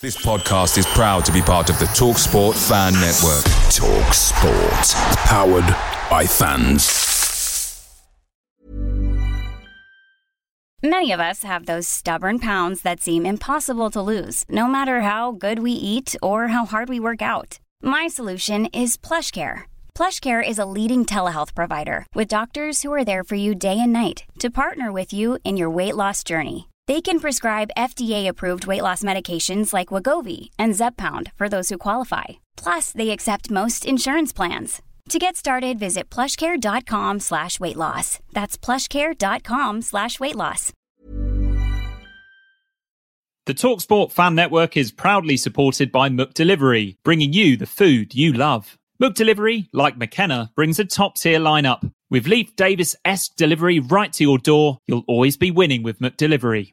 This podcast is proud to be part of the Talk Sport Fan Network. Talk Sport. Powered by fans. Many of us have those stubborn pounds that seem impossible to lose, no matter how good we eat or how hard we work out. My solution is PlushCare. PlushCare is a leading telehealth provider with doctors who are there for you day and night to partner with you in your weight loss journey. They can prescribe FDA-approved weight loss medications like Wegovy and Zepbound for those who qualify. Plus, they accept most insurance plans. To get started, visit plushcare.com slash weight loss. That's plushcare.com slash weight loss. The TalkSport Fan Network is proudly supported by McDelivery, bringing you the food you love. McDelivery, like McKenna, brings a top-tier lineup. With Leif Davis-esque delivery right to your door, you'll always be winning with McDelivery.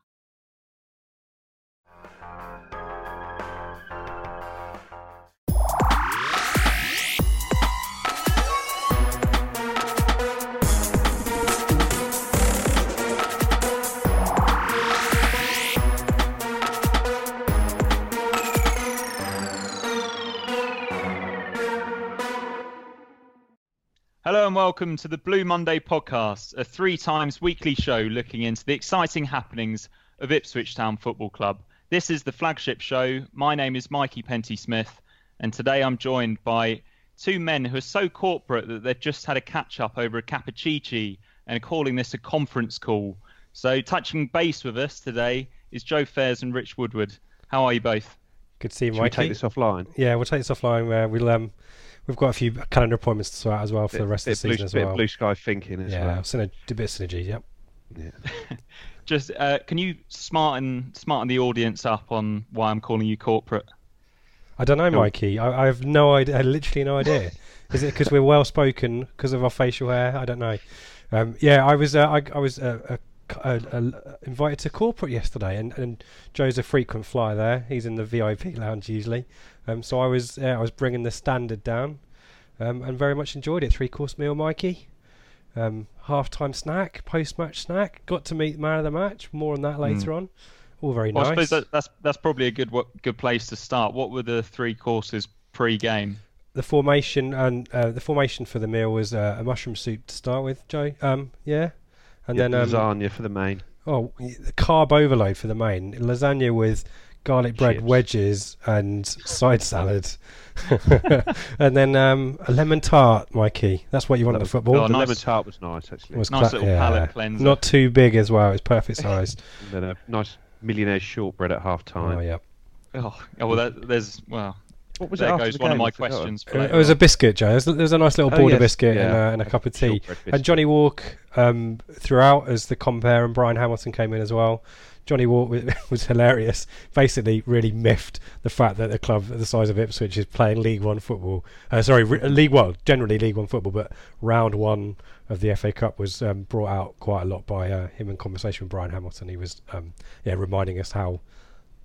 and welcome to the Blue Monday podcast, a three times weekly show looking into the exciting happenings of Ipswich Town Football Club. This is the flagship show. My name is Mikey Penty Smith, and today I'm joined by two men who are so corporate that they've just had a catch up over a cappuccino and are calling this a conference call. So, touching base with us today is Joe Fairs and Rich Woodward. How are you both? Good to see you, Should we take this offline? Yeah, we'll take this offline. Where we'll um, we've got a few calendar appointments to sort out as well for Bit- the rest of the blue, season as bit well. blue sky thinking as yeah, well. synergy, a bit of synergy. Yep. Yeah. Just uh, can you smarten smarten the audience up on why I'm calling you corporate? I don't know, Cool. Mikey. I, I have no idea. I literally no idea. Is it because we're well spoken because of our facial hair? I don't know. Um, yeah, I was uh, I, I was uh, uh, uh, uh, invited to corporate yesterday, and, and Joe's a frequent flyer there. He's in the VIP lounge usually. Um, so I was uh, I was bringing the standard down, um, and very much enjoyed it. Three course meal, Mikey. Um, half time snack, post match snack. Got to meet the man of the match. More on that later on. All very Well, I nice. suppose that, that's that's probably a good wa- good place to start. What were the three courses pre-game? the formation and uh, the formation for the meal was uh, a mushroom soup to start with, Joe. Um, yeah, and Yeah, then um, lasagna for the main. oh, carb overload for the main lasagna with garlic bread Chips. wedges and side salad, and then um, a lemon tart, Mikey. That's what you want at the football. Oh, the nice. lemon tart was nice actually. Was Nice cla- little palate cleanser. Not too big as well. It's perfect sized. And then a nice millionaire shortbread at half time. oh yeah. Oh, oh, well, that, there's well, What was it there goes the one of my questions. It, it was a biscuit, Joe. There's, there's a nice little Oh, border yes, biscuit yeah. and, uh, and a cup of tea. And. Johnny Wark um, throughout as the compare and Brian Hamilton came in as well. Johnny Wark was, was hilarious. Basically, really miffed the fact that the club the size of Ipswich is playing League One football. Uh, sorry, re- League One, generally League One football, but round one of the FA Cup was um, brought out quite a lot by uh, him in conversation with Brian Hamilton. He was, um, yeah, reminding us how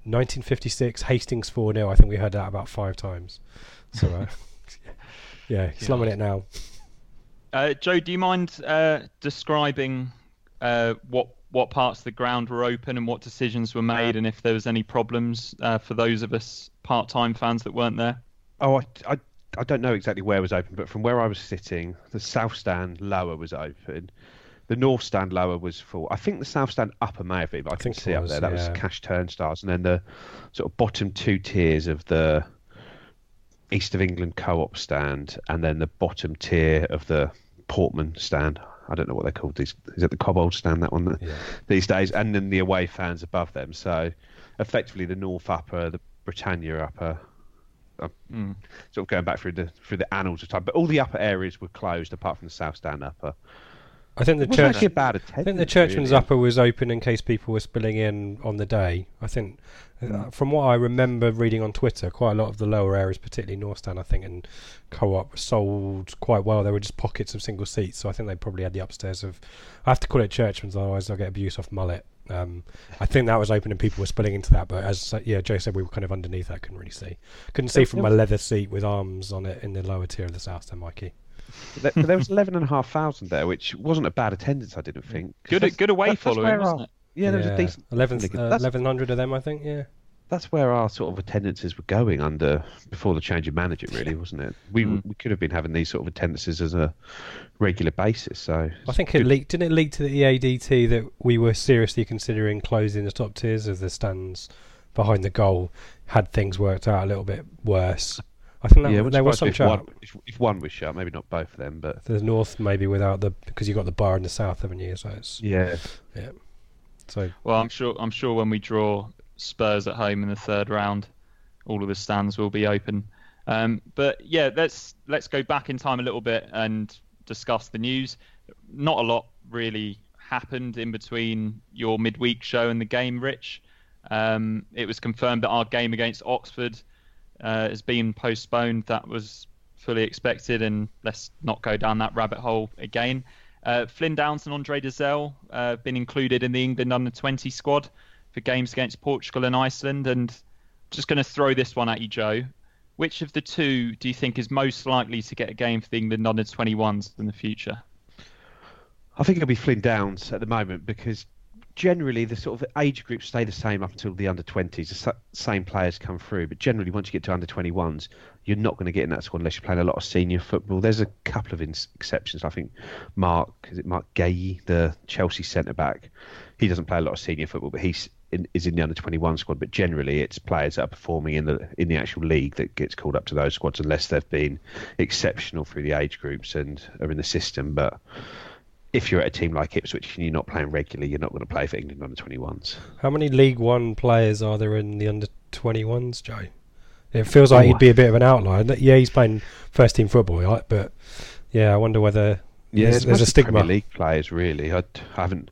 1956 Hastings 4 0. I think we heard that about five times. So, uh, yeah, slumming it now. Uh, Joe, do you mind uh, describing uh, what what parts of the ground were open and what decisions were made, and if there was any problems uh, for those of us part-time fans that weren't there? Oh, I, I, I don't know exactly where it was open, but from where I was sitting, the south stand lower was open. The north stand lower was full. I think the south stand upper may have been, but I, can think it see up was, there. That yeah. was cash turnstiles, and then the sort of bottom two tiers of the East of England co-op stand, and then the bottom tier of the Portman stand. I don't know what they're called. These is it the Cobbold stand that one Yeah. these days, and then the away fans above them. So effectively, the North upper, the Britannia upper. I'm Mm. sort of going back through the through the annals of time, but all the upper areas were closed apart from the South Stand upper. I think the church. actually a bad I think the churchman's really. upper was open in case people were spilling in on the day. I think, Hmm. uh, from what I remember reading on Twitter, quite a lot of the lower areas, particularly North Stand, I think, and Co-op, sold quite well. There were just pockets of single seats, so I think they probably had the upstairs of. I have to call it churchman's, otherwise I'll get abuse off mullet. Um, I think that was open and people were spilling into that, but as yeah, Joe said, we were kind of underneath that. Couldn't really see. Couldn't see from a leather seat with arms on it in the lower tier of the south stand, Mikey. There, there was eleven and a half thousand there, which wasn't a bad attendance. I didn't think. Good, good away that's- that's following, wasn't it? Yeah, there was a decent. 11, uh, 1100 of them, I think. Yeah. that's where our sort of attendances were going under before the change of manager, really, wasn't it? We Mm. we could have been having these sort of attendances as a regular basis. So I think it leaked. Didn't it leak to the EADT that we were seriously considering closing the top tiers of the stands behind the goal had things worked out a little bit worse. I think that, yeah, there was some if one, if, if one was shut, maybe not both of them, but The north maybe without the because you got the bar in the south, haven't you? So it's yeah, so Well, I'm sure. I'm sure when we draw Spurs at home in the third round, all of the stands will be open. Um, but yeah, let's let's go back in time a little bit and discuss the news. Not a lot really happened in between your midweek show and the game, Rich. Um, it was confirmed that our game against Oxford uh, has been postponed. That was fully expected, and let's not go down that rabbit hole again. Uh, Flynn Downes and Andre Dozzell uh, been included in the England under 20 squad for games against Portugal and Iceland. And just going to throw this one at you, Joe. Which of the two do you think is most likely to get a game for the England under 21s in the future? I think it'll be Flynn Downes at the moment because generally the sort of age groups stay the same up until the under 20s. The same players come through, but generally once you get to under 21s, you're not going to get in that squad unless you're playing a lot of senior football. There's a couple of ins- exceptions. I think Marc, is it Marc Guehi, the Chelsea centre back? He doesn't play a lot of senior football, but he's in, is in the under 21 squad. But generally, it's players that are performing in the in the actual league that gets called up to those squads unless they've been exceptional through the age groups and are in the system. But if you're at a team like Ipswich and you're not playing regularly, you're not going to play for England under 21s. how many League One players are there in the under twenty ones, Joe? It feels like he'd be a bit of an outlier. Yeah, he's playing first team football, right? But yeah, I wonder whether Yeah, there's, there's a stigma. Premier League players, really. I haven't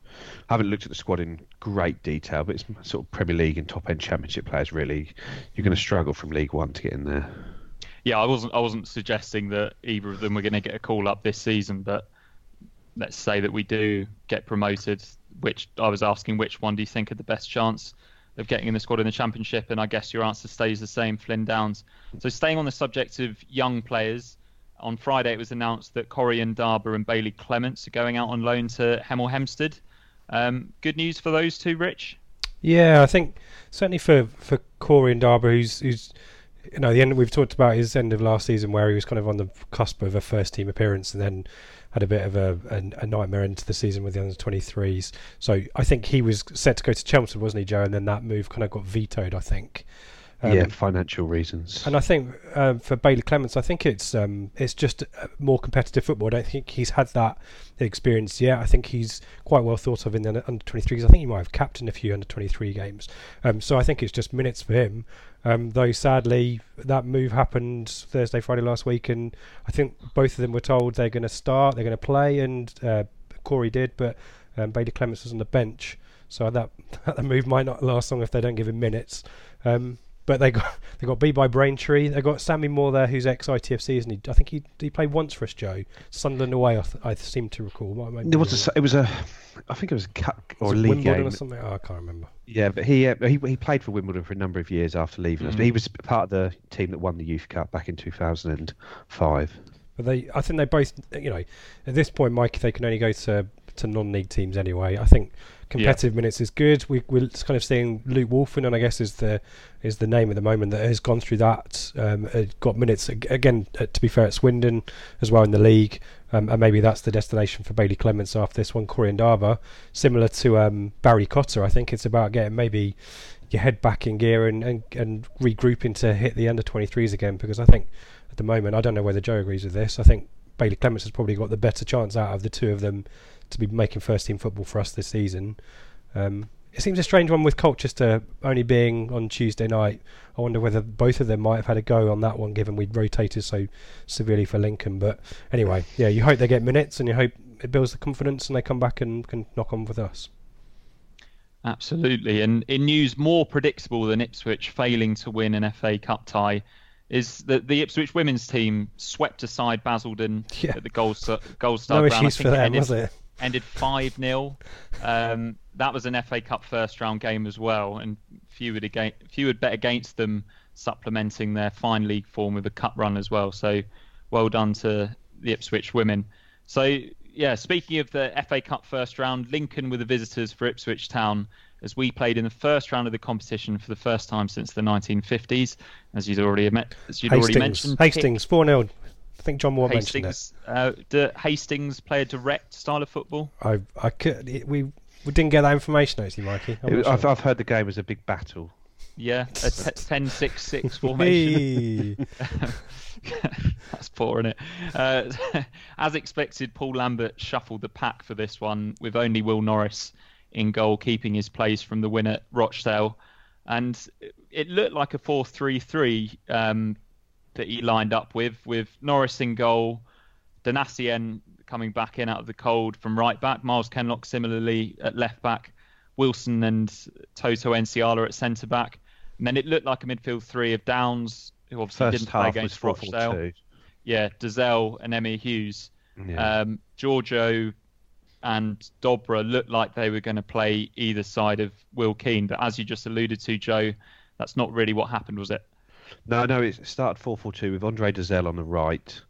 haven't looked at the squad in great detail, but it's sort of Premier League and top end Championship players. Really, you're going to struggle from League One to get in there. Yeah, I wasn't. I wasn't suggesting that either of them were going to get a call up this season, but let's say that we do get promoted. Which I was asking, which one do you think had the best chance of getting in the squad in the championship? And I guess your answer stays the same, Flynn Downes. So staying on the subject of young players, on Friday it was announced that Corrie Ndaba and Bailey Clements are going out on loan to Hemel Hempstead. Um, good news for those two, Rich. Yeah, I think certainly for for Corrie Ndaba, who's who's you know the end we've talked about his end of last season where he was kind of on the cusp of a first team appearance and then had a bit of a, a, a nightmare into the season with the under 23s. So I think he was set to go to Chelmsford, wasn't he, Joe? And then that move kind of got vetoed, I think. Um, yeah, financial reasons. And I think um, for Bailey Clements, I think it's um, it's just uh, more competitive football. I don't think he's had that experience yet. I think he's quite well thought of in the under 23s. I think he might have captained a few under 23 games. Um, so I think it's just minutes for him. Um, though sadly, that move happened Thursday, Friday last week, and I think both of them were told they're going to start, they're going to play, and uh, Corrie did, but um, Bailey Clements was on the bench. So that that move might not last long if they don't give him minutes. Um, but they got they got beat by Braintree. They got Sammy Moore there, who's ex ITFC, isn't he? I think he he played once for us, Joe. Sunderland away, I, th- I seem to recall. There was a, it was a, I think it was a cup or Was league Wimbledon game. or something. Oh, I can't remember. Yeah, but he, uh, he he played for Wimbledon for a number of years after leaving us. But he Mm. was part of the team that won the youth cup back in 2005. But they, I think they both, you know, at this point, Mike, they can only go to to non-league teams anyway. I think competitive minutes is good. We, we're kind of seeing Luke Woolfenden, and I guess is the is the name at the moment that has gone through that. Um, uh, got minutes again. Uh, to be fair, at Swindon as well in the league, um, and maybe that's the destination for Bailey Clements after this one. Corey and similar to um, Barry Cotter. I think it's about getting maybe your head back in gear and, and, and regrouping to hit the under 23s again because I think at the moment I don't know whether Joe agrees with this. I think Bailey Clements has probably got the better chance out of the two of them to be making first team football for us this season. Um, it seems a strange one with Colchester only being on Tuesday night. I wonder whether both of them might have had a go on that one, given we'd rotated so severely for Lincoln. But anyway, yeah, you hope they get minutes and you hope it builds the confidence and they come back and can knock on with us. Absolutely. And in news more predictable than Ipswich failing to win an FA Cup tie is that the Ipswich women's team swept aside Basildon Yeah. at the Gold Gold No Star Ground. Issues for them, was it? Ended 5 0. Um, that was an FA Cup first round game as well, and few would few would bet against them supplementing their fine league form with a cup run as well. So well done to the Ipswich women. So yeah, speaking of the FA Cup first round, Lincoln were the visitors for Ipswich Town as we played in the first round of the competition for the first time since the 1950s, as you'd already as you'd Hastings, already mentioned. Hastings, four 0 I think John Moore mentioned it. Hastings, uh, do Hastings play a direct style of football? I, I could, it- we, we didn't get that information actually, Mikey. I'm It- not I've. I've heard the game was a big battle. Yeah, a t- 10-6-6 formation. Hey. That's poor, isn't it? Uh, as expected, Paul Lambert shuffled the pack for this one with only Will Norris in goal, keeping his place from the win at Rochdale. And it looked like a 4 3 3 um, that he lined up with, with Norris in goal, Donacien coming back in out of the cold from right back, Myles Kenlock similarly at left back, Wilson and Toto Nsiala at centre back. And then it looked like a midfield three of Downes, who obviously First didn't play against 4 Rochdale. Yeah, Dozzell and Emyr Huws. Yeah. Um, Georgiou and Dobra looked like they were going to play either side of Will Keane, but as you just alluded to, Joe, that's not really what happened, was it? No, no, it started 4 4 2 with Andre Dozzell on the right,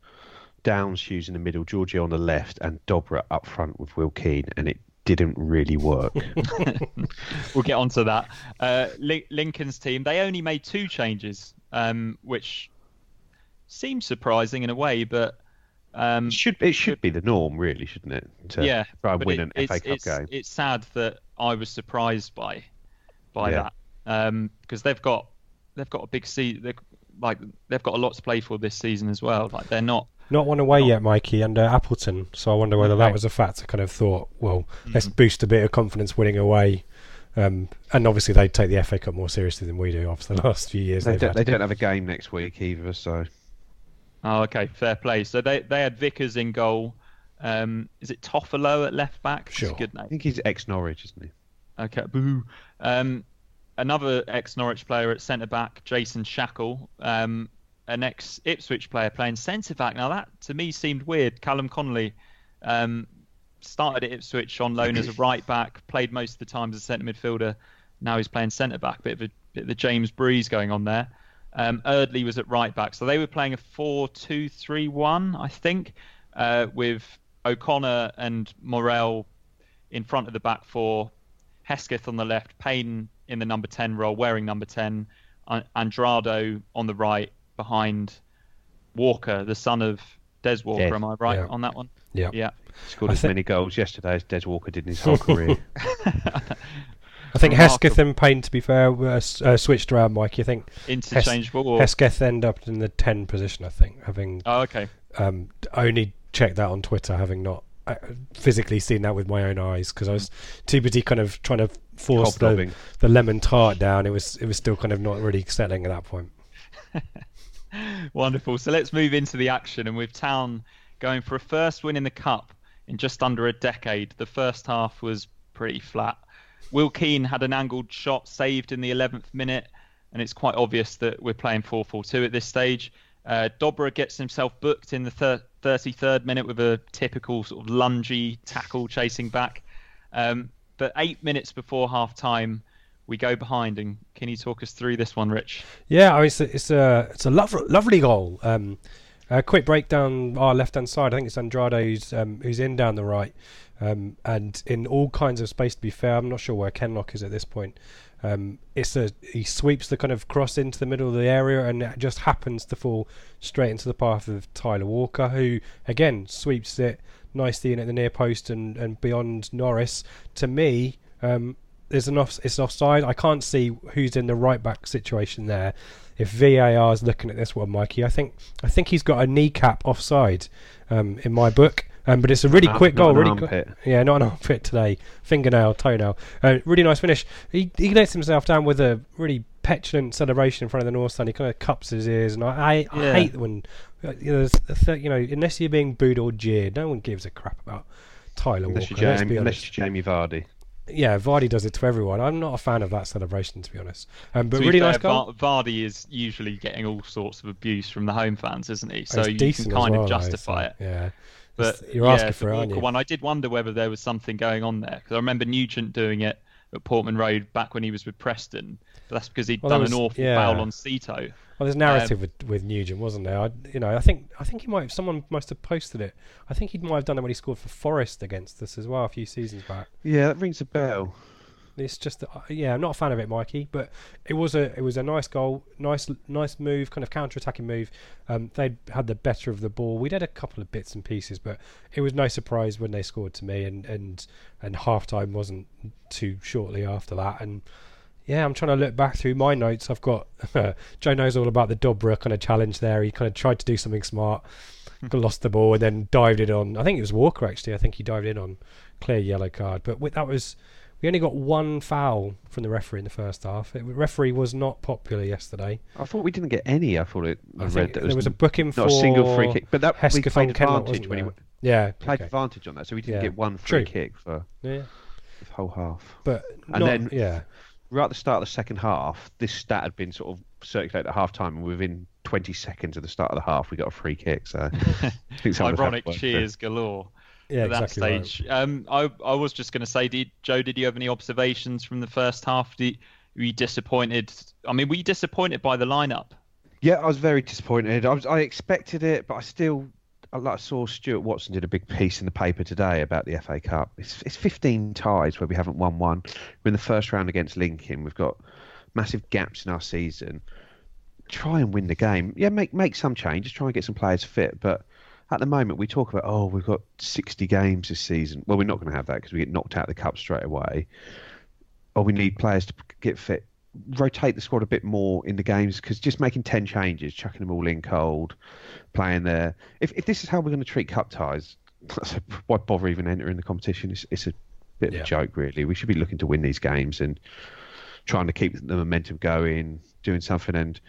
Downes Huws in the middle, Georgiou on the left, and Dobra up front with Will Keane, and it didn't really work. We'll get onto that. Uh, Lincoln's team, they only made two changes, um, which seems surprising in a way, but um, it should it should be the norm, really, shouldn't it? To yeah, try and but win it- an it's, FA Cup it's, game. It's sad that I was surprised by by Yeah. that um, because they've got they've got a big season. They've, like they've got a lot to play for this season as well. Like they're not. Not one away yet, Mikey, under uh, Appleton. So I wonder whether that was a factor. I kind of thought, well, Mm. let's boost a bit of confidence winning away. Um, and obviously they take the FA Cup more seriously than we do after the last few years They don't, they don't have a game next week either, so Oh, okay, fair play. So they they had Vickers in goal. Um, is it Toffolo at left back? It's a Sure. good night. I think he's ex Norwich, isn't he? Okay, boo. Um, another ex Norwich player at centre back, Jason Shackell. Um, an ex Ipswich player playing centre back. Now that to me seemed weird. Callum Connolly um, started at Ipswich on loan as a right back, played most of the time as a centre midfielder. Now he's playing centre back. Bit of a bit of the James Breeze going on there. Um, Eardley was at right back, so they were playing a 4-2-3-1, I think, uh, with O'Connor and Morrell in front of the back four, Hesketh on the left, Payne in the number 10 role, wearing number 10, An- Andrade on the right behind Walker, the son of Des Walker. Des, Am I right yeah. on that one? Yeah. Yeah. He scored I as thi- many goals yesterday as Des Walker did in his whole career. I think Remarkable. Hesketh and Payne, to be fair, were uh, switched around, Mike. You think Interchangeable. or... Hesketh end up in the 10 position, I think, having Oh, okay. um, only checked that on Twitter, having not uh, physically seen that with my own eyes, because I was too busy kind of trying to force the, the lemon tart down. It was it was still kind of not really settling at that point. Wonderful. So let's move into the action. And with Town going for a first win in the Cup in just under a decade, the first half was pretty flat. Will Keane had an angled shot saved in the 11th minute, and it's quite obvious that we're playing 4 4 2 at this stage. Uh, Dobra gets himself booked in the thir- 33rd minute with a typical sort of lungy tackle chasing back. Um, but eight minutes before half time, we go behind. And can you talk us through this one, Rich? Yeah, it's a it's a, it's a lovely, lovely goal. Um, a quick breakdown our left hand side. I think it's Andrade who's um, who's in down the right, um, and in all kinds of space. To be fair, I'm not sure where Kenlock is at this point. Um, it's a he sweeps the kind of cross into the middle of the area, and it just happens to fall straight into the path of Tyler Walker, who again sweeps it nicely in at the near post and, and beyond Norris. To me, um, there's an off, it's offside. I can't see who's in the right back situation there. If VAR is looking at this one, Mikey, I think I think he's got a kneecap offside um, in my book. Um, but it's a really Not- quick not goal. an Really, armpit. qu- yeah, not an armpit today. Fingernail, toenail. Uh, really nice finish. He he lets himself down with a really petulant celebration in front of the North Stand. He kind of cups his ears, and I I, I hate when uh, you know, there's th- you know unless you're being booed or jeered, no one gives a crap about Tyler Unless Walker. you're, Jamie, unless you're Jamie Vardy. Yeah, Vardy does it to everyone. I'm not a fan of that celebration, to be honest. Um, but To really fair, nice goal. Vardy is usually getting all sorts of abuse from the home fans, isn't he? So It's you can kind well, of though, justify so, it. Yeah. But You're yeah, asking the for it, aren't you? one. I did wonder whether there was something going on there because I remember Nugent doing it at Portman Road back when he was with Preston. But that's because he'd Well, there done an awful yeah. foul on Cito. Well, there's narrative with, with Nugent, wasn't there? I, you know, I think I think he might. Someone must have posted it. I think he might have done it when he scored for Forest against us as well a few seasons back. Yeah, that rings a bell. It's just, that- yeah, I'm not a fan of it, Mikey, but it was a it was a nice goal, nice nice move, kind of counter attacking move. Um, they had the better of the ball. We did a couple of bits and pieces, but it was no surprise when they scored to me, and and and half time wasn't too shortly after that, and. Yeah, I'm trying to look back through my notes. I've got Joe knows all about the Dobra kind of challenge there. He kind of tried to do something smart, hmm. lost the ball, and then dived it on. I think it was Walker actually. I think he dived in on clear yellow card. But with, that was we only got one foul from the referee in the first half. It, referee was not popular yesterday. I thought we didn't get any. I thought it. I, I read that there was a booking not for a single free kick, but that we Hesketh played advantage wasn't when he went- Yeah, played okay. advantage on that, so we didn't Yeah. get one free True. kick for yeah, the whole half. but And not, then- yeah, Right at the start of the second half, this stat had been sort of circulated at half time, and within 20 seconds of the start of the half, we got a free kick. So I think someone had Ironic to work cheers galore yeah, at that exactly right. stage. Um, I I was just going to say, did Joe? Did you have any observations from the first half? Did, were you disappointed? I mean, were you disappointed by the lineup? Yeah, I was very disappointed. I was I expected it, but I still I saw Stuart Watson did a big piece in the paper today about the FA Cup. It's it's 15 ties where we haven't won one. We're in the first round against Lincoln. We've got massive gaps in our season. Try and win the game. Yeah, make make some changes. Try and get some players fit. But at the moment, we talk about oh we've got 60 games this season. Well, we're not going to have that because we get knocked out of the cup straight away. Or we need players to get fit rotate the squad a bit more in the games because just making 10 changes, chucking them all in cold, playing there. If, if this is how we're going to treat cup ties, why bother even entering the competition? It's, it's a bit Yeah. of a joke, really. We should be looking to win these games and trying to keep the momentum going, doing something. And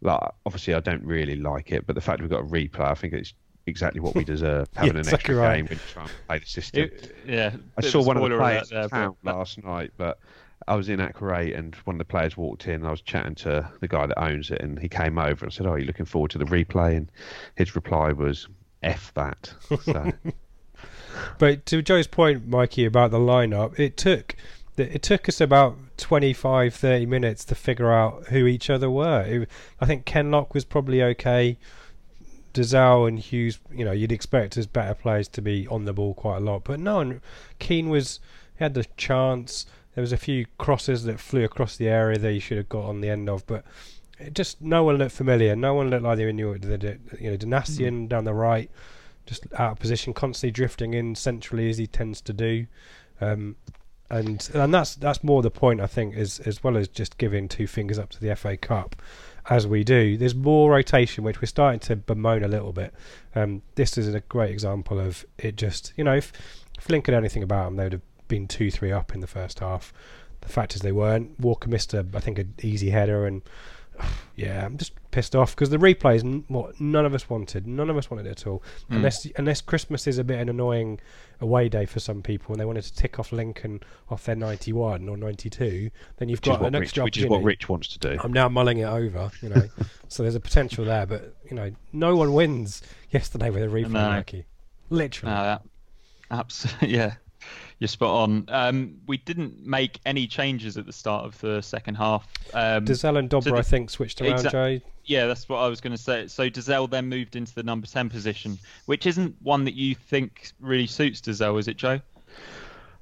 like, obviously, I don't really like it, but the fact we've got a replay, I think it's exactly what we deserve having an exactly extra right. game when you try and play the system. It- yeah, I saw one of the players there, but last night, but I was in Aquarate and one of the players walked in. I was chatting to the guy that owns it, and he came over and said, "Oh, are you looking forward to the replay?" And his reply was, "F that." So, But to Joe's point, Mikey, about the lineup, it took it took us about 25, 30 minutes to figure out who each other were. It, I think Ken Kenlock was probably okay. Dozzell and Huws, you know, you'd expect as better players to be on the ball quite a lot, but no one. Keane was he had the chance. There was a few crosses that flew across the area that you should have got on the end of, but it just no one looked familiar. No one looked like they knew they did. You know, Donacien down the right, just out of position, constantly drifting in centrally as he tends to do. Um, and and that's that's more the point I think, is as well as just giving two fingers up to the FA Cup, as we do. There's more rotation, which we're starting to bemoan a little bit. Um, this is a great example of it. Just you know, if, if Lincoln had anything about them, they would have been two, three up in the first half. The fact is they weren't. Walker missed a, I think, an easy header, and yeah, I'm just pissed off because the replay is n- what none of us wanted. None of us wanted it at all. Hmm. Unless unless Christmas is a bit an annoying away day for some people, and they wanted to tick off Lincoln off their 91 or 92, then you've which, got an Rich, extra which is what. Rich wants to do. I'm now mulling it over, you know. so there's a potential there, but you know, no one wins yesterday with a replay, No. Literally. No, absolutely, yeah. You're spot on. Um, we didn't make any changes at the start of the second half. Um, Dozzell and Dobra, so the- I think, switched around, Exact- Joe. yeah, that's what I was going to say. So Dozzell then moved into the number 10 position, which isn't one that you think really suits Dozzell, is it, Joe?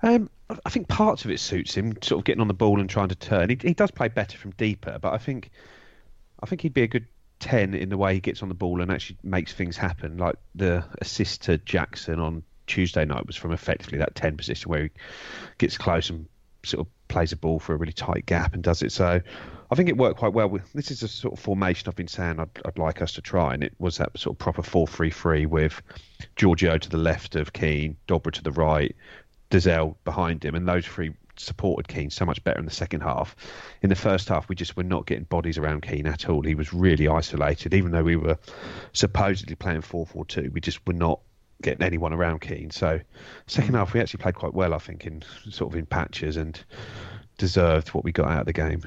Um, I- I think parts of it suits him, sort of getting on the ball and trying to turn. He, he does play better from deeper, but I think I think he'd be a good ten in the way he gets on the ball and actually makes things happen. Like the assist to Jackson on Tuesday night was from effectively that ten position where he gets close and sort of plays a ball for a really tight gap and does it. So I think it worked quite well. This is a sort of formation I've been saying I'd, I'd like us to try, and it was that sort of proper four-three-three with Georgiou to the left of Keane, Dobra to the right, Dozzell behind him, and those three supported Keane so much better in the second half. In the first half, we just were not getting bodies around Keane at all. He was really isolated, even though we were supposedly playing 4 4 2. We just were not getting anyone around Keane. So, second half, we actually played quite well, I think, in sort of in patches and deserved what we got out of the game.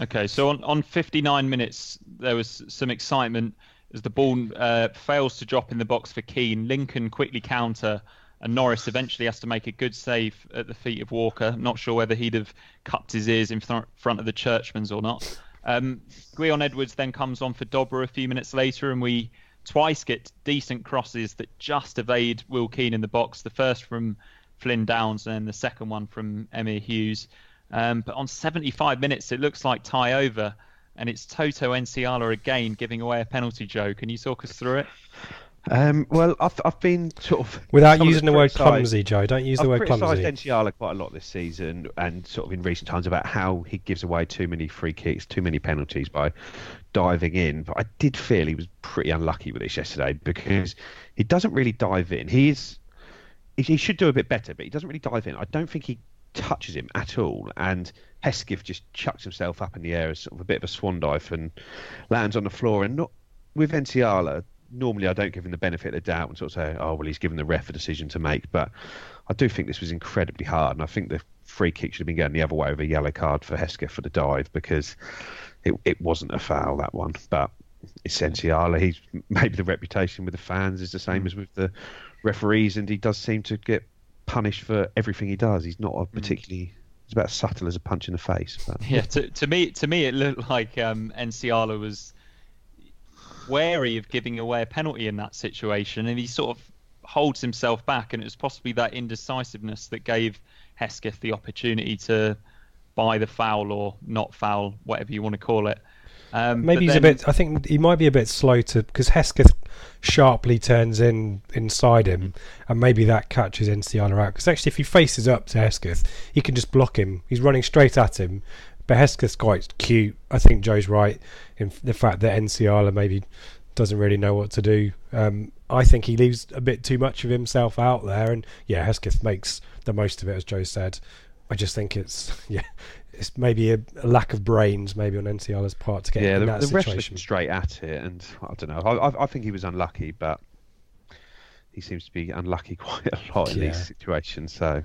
Okay, so on, on 59 minutes, there was some excitement. as the ball uh, fails to drop in the box for Keane. Lincoln quickly counter, and Norris eventually has to make a good save at the feet of Walker. Not sure whether he'd have cupped his ears in front of the Churchmans or not. Um, Gwion Edwards then comes on for Dobra a few minutes later, and we twice get decent crosses that just evade Will Keane in the box. The first from Flynn Downes, and then the second one from Emyr Huws. Um, but on 75 minutes, it looks like tie over and it's Toto Nsiala again giving away a penalty. Joe, can you talk us through it? Um, well, I've, I've been sort of without using the word clumsy, Joe. Don't use I've the word clumsy. I've Nsiala quite a lot this season, and sort of in recent times about how he gives away too many free kicks, too many penalties by diving in. But I did feel he was pretty unlucky with this yesterday because he doesn't really dive in. He is he, should do a bit better, but he doesn't really dive in. I don't think he touches him at all, and Hesketh just chucks himself up in the air as sort of a bit of a swan dive and lands on the floor. And not with Nsiala, normally I don't give him the benefit of the doubt and sort of say, oh well, he's given the ref a decision to make. But I do think this was incredibly hard, and I think the free kick should have been going the other way with a yellow card for Hesketh for the dive because it it wasn't a foul that one, but. It's Nsiala. He's maybe the reputation with the fans is the same mm. as with the referees, and he does seem to get punished for everything he does. He's not a hmm. particularly. He's about as subtle as a punch in the face. But. Yeah, to, to me, to me, it looked like um, Nsiala was wary of giving away a penalty in that situation, and he sort of holds himself back, and it was possibly that indecisiveness that gave Hesketh the opportunity to buy the foul or not foul, whatever you want to call it. Um, Maybe he's then... a bit. I think he might be a bit slow to because Hesketh sharply turns in inside him, and maybe that catches Nsiala out. Because actually, if he faces up to Hesketh, he can just block him. He's running straight at him. Hesketh's quite cute. I think Joe's right in the fact that Nsiala maybe doesn't really know what to do. Um, I think he leaves a bit too much of himself out there, and yeah, Hesketh makes the most of it, as Joe said. I just think it's yeah, it's maybe a, a, lack of brains, maybe on Nsiala's part to get yeah, in the, that the situation. straight at it, and I don't know. I, I, think he was unlucky, but he seems to be unlucky quite a lot in yeah. these situations. So.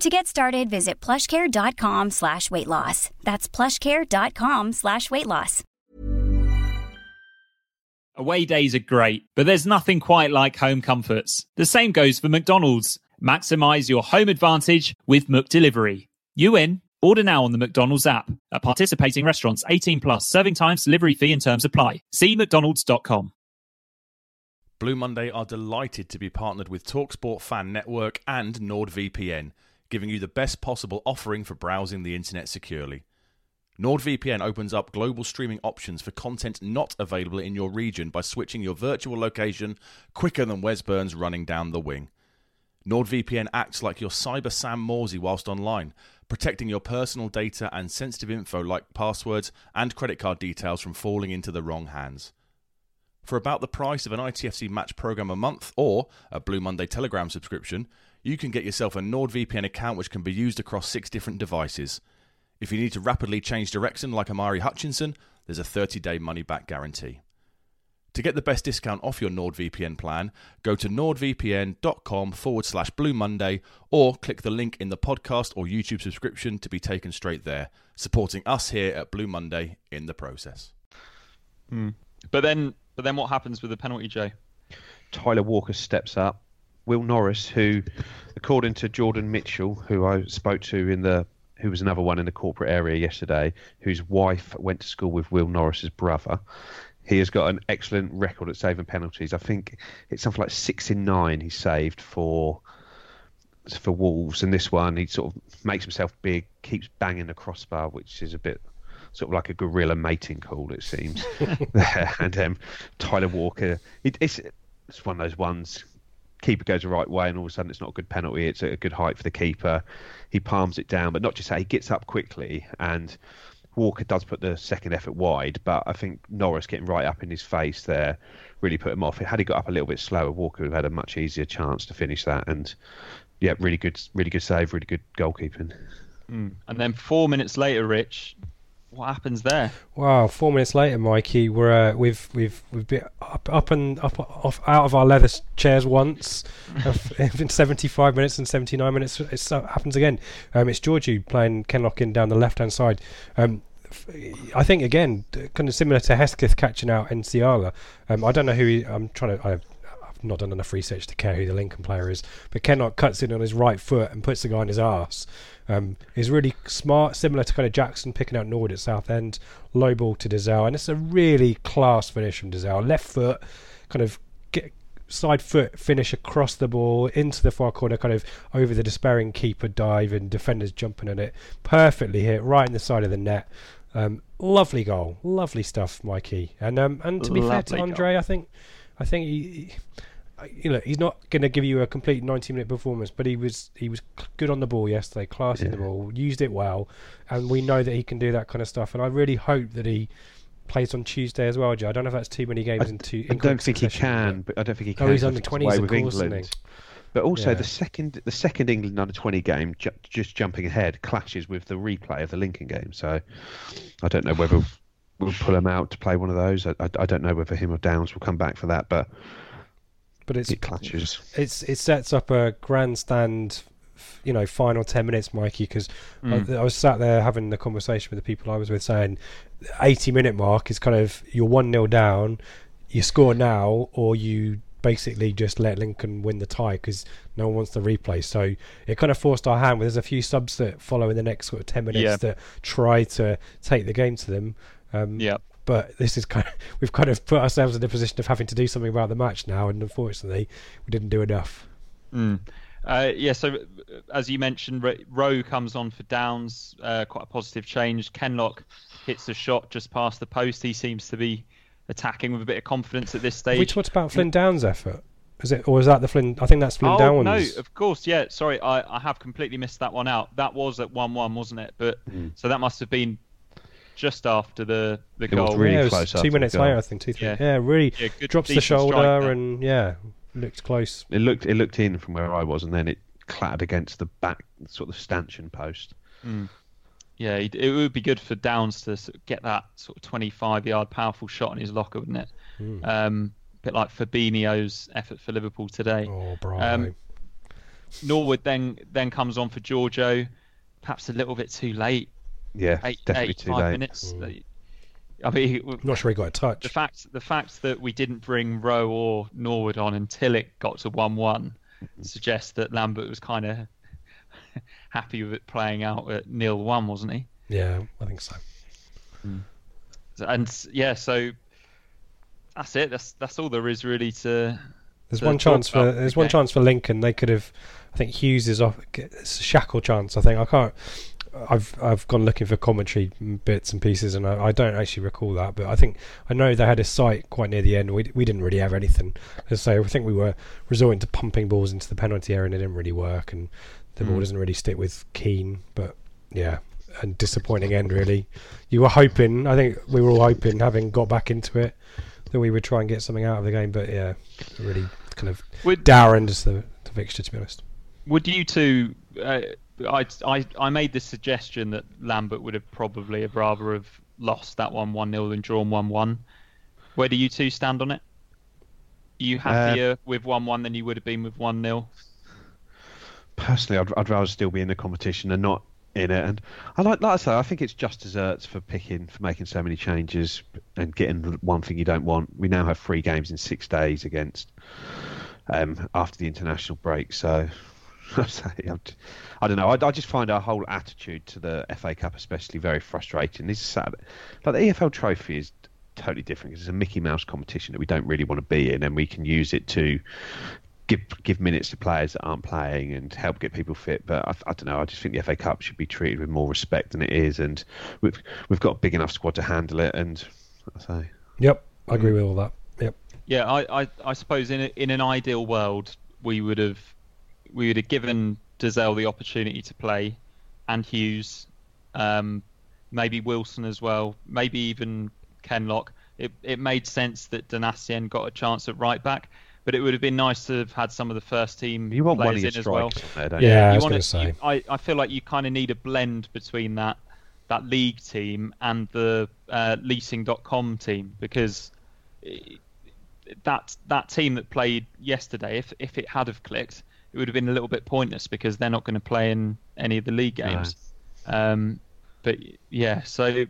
To get started, visit plushcare.com slash weight loss. That's plushcare.com slash weight loss. Away days are great, but there's nothing quite like home comforts. The same goes for McDonald's. Maximize your home advantage with McDelivery. You in? Order now on the McDonald's app. At participating restaurants, 18 plus, serving times, delivery fee and terms apply. See McDonald's.com. Blue Monday are delighted to be partnered with TalkSport Fan Network and NordVPN, giving you the best possible offering for browsing the internet securely. NordVPN opens up global streaming options for content not available in your region by switching your virtual location quicker than Wes Burns running down the wing. NordVPN acts like your cyber Sam Morsey whilst online, protecting your personal data and sensitive info like passwords and credit card details from falling into the wrong hands. For about the price of an ITFC match program a month or a Blue Monday Telegram subscription, you can get yourself a NordVPN account which can be used across six different devices. If you need to rapidly change direction like Omari Hutchinson, there's a 30 day money back guarantee. To get the best discount off your NordVPN plan, go to nordvpn.com forward slash Blue Monday or click the link in the podcast or YouTube subscription to be taken straight there, supporting us here at Blue Monday in the process. Mm. But then, but then, what happens with the penalty, Jay? Tyler Walker steps up. Will Norris, who, according to Jordan Mitchell, who I spoke to in the who was another one in the corporate area yesterday, whose wife went to school with Will Norris's brother he has got an excellent record at saving penalties. I think it's something like six in nine he saved for for Wolves, and this one he sort of makes himself big, keeps banging the crossbar, which is a bit sort of like a gorilla mating call, it seems. and um, Tyler Walker, it, it's it's one of those ones. Keeper goes the right way, and all of a sudden it's not a good penalty. It's a good height for the keeper. He palms it down, but not just that. He gets up quickly and Walker does put the second effort wide, but I think Norris getting right up in his face there really put him off. Had he got up a little bit slower, Walker would have had a much easier chance to finish that. And yeah, really good, really good save, really good goalkeeping. Mm. And then four minutes later, Rich, what happens there? Wow, four minutes later, Mikey, we're uh, we've we've we've been up up and up off out of our leather chairs once. in 75 minutes and 79 minutes, it happens again. Um, it's Georgiou playing Kenlock in down the left hand side. Um, I think again, kind of similar to Hesketh catching out Nsiala. Um, I don't know who he, I'm trying to. I, I've not done enough research to care who the Lincoln player is, but Kenlock cuts in on his right foot and puts the guy on his ass. Um, is really smart, similar to kind of Jackson picking out Norwood at Southend. Low ball to Dozzell, and it's a really class finish from Dozzell. Left foot, kind of get, side foot finish across the ball into the far corner, kind of over the despairing keeper dive and defenders jumping on it. Perfectly hit right in the side of the net. Um, lovely goal, lovely stuff, Mikey. And um, and to be lovely fair to Andre, goal. I think I think he, he you know he's not going to give you a complete 90 minute performance but he was he was good on the ball yesterday class yeah. the ball used it well and we know that he can do that kind of stuff and I really hope that he plays on Tuesday as well Joe. I don't know if that's too many games I, in two I don't think he can but I don't think he can oh he's under 20s with course, England but also yeah. the second the second England under 20 game ju- just jumping ahead clashes with the replay of the Lincoln game so I don't know whether we'll pull him out to play one of those I, I, I don't know whether him or Downes will come back for that but but it's it clashes. It's it sets up a grandstand, you know, final ten minutes, Mikey. Because mm. I, I, was sat there having the conversation with the people I was with, saying, eighty minute mark is kind of you're one 0 down, you score now, or you basically just let Lincoln win the tie because no one wants the replay. So it kind of forced our hand. With there's a few subs that follow in the next sort of ten minutes yeah. that try to take the game to them. Um, yeah but this is kind of we've kind of put ourselves in a position of having to do something about the match now, and unfortunately, we didn't do enough. Mm. Uh, yeah, so as you mentioned, Rowe comes on for Downes, uh, quite a positive change. Kenlock hits a shot just past the post. He seems to be attacking with a bit of confidence at this stage. We talked about Flynn Downes' effort. Is it, or is that the Flynn? I think that's Flynn oh, Downes. no, of course, yeah. Sorry, I, I have completely missed that one out. That was at one-one, wasn't it? But mm. so that must have been just after the the it goal. Was really yeah, close. two minutes later, I think. Two, three. Yeah, yeah really yeah, good, drops the shoulder and yeah, looked close. It looked it looked in from where I was, and then it clattered against the back sort of stanchion post. Mm. Yeah, it would be good for Downes to get that sort of 25 yard powerful shot in his locker, wouldn't it? Mm. Um, a bit like Fabinho's effort for Liverpool today. Oh, bravo. Um, Norwood then then comes on for Georgiou, perhaps a little bit too late. Yeah, eight, definitely eight, too five late. minutes. Mm. I mean, I'm not sure he got a touch. The fact the fact that we didn't bring Rowe or Norwood on until it got to one-one mm-hmm. suggests that Lambert was kind of happy with it playing out at nil one, wasn't he? Yeah, I think so. Mm. And yeah, so that's it. That's that's all there is really to. There's to one chance for there's one chance for Lincoln. They could have, I think Huws is off. It's a Shackell chance. I think I can't. I've I've gone looking for commentary bits and pieces, and I, I, don't actually recall that. But I think I know they had a sight quite near the end. We we didn't really have anything. As I say, I think we were resorting to pumping balls into the penalty area, and it didn't really work. And the mm. ball doesn't really stick with Keane. But yeah, and disappointing end really. You were hoping, I think we were all hoping, having got back into it, that we would try and get something out of the game. But yeah, really kind of would, Darren is the, the fixture to be honest. Would you two? Uh, I, I, I made the suggestion that Lambert would have probably have rather have lost that one one 0 than drawn one one. Where do you two stand on it? Are you happier uh, with one one than you would have been with one 0 Personally, I'd, I'd rather still be in the competition and not in it. And I like, like I say, I think it's just desserts for picking, for making so many changes and getting the one thing you don't want. We now have three games in six days against um, after the international break, so I don't know. I, I, just find our whole attitude to the FA Cup, especially, very frustrating. This is sad. Like the EFL Trophy is totally different because it's a Mickey Mouse competition that we don't really want to be in, and we can use it to give give minutes to players that aren't playing and help get people fit. But I, I, don't know. I just think the FA Cup should be treated with more respect than it is, and we've we've got a big enough squad to handle it. And I say, yep, I agree with all that. Yep. Yeah, I I, I suppose in a, in an ideal world we would have we would have given Dozzell the opportunity to play, and Huws, um, maybe Wilson as well, maybe even Kenlock. It it made sense that Donacien got a chance at right back, but it would have been nice to have had some of the first team You want one players of your in as well. there, don't Yeah, I you was want going to to say. you- I, I feel like you kind of need a blend between that that league team and the uh, leasing.com team because i- that that team that played yesterday if if it had have clicked it would have been a little bit pointless because they're not going to play in any of the league games um, but yeah so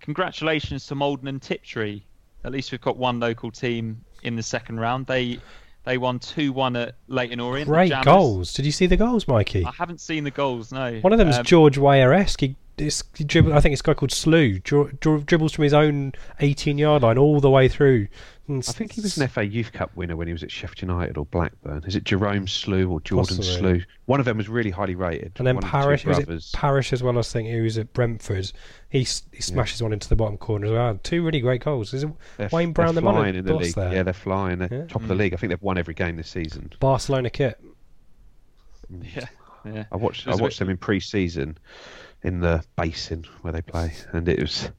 congratulations to Maldon and Tiptree at least we've got one local team in the second round they they won 2-1 at Leyton Orient Great goals. Did you see the goals, Mikey? I haven't seen the goals. No. One of them is Um, George Weah-esque. He, he dribble, I think it's a guy called Slew. Dri- dri- dribbles from his own 18-yard line all the way through. And I think he was an FA Youth Cup winner when he was at Sheffield United or Blackburn. Is it Jerome Slew or Jordan Possibly. Slew? One of them was really highly rated. And then One the Parish, was it brothers. Parish as well? I was thinking he was at Brentford. He he smashes one into the bottom corner as well. Two really great goals. Is it They're- Wayne Brown the man in the boss league. there? Yeah, they're flying. They're Yeah. top of the league. I think they've won every game this season. Barcelona kit. Yeah. Yeah. I watched I It was a watched bit- them in pre-season in the basin where they play, and it was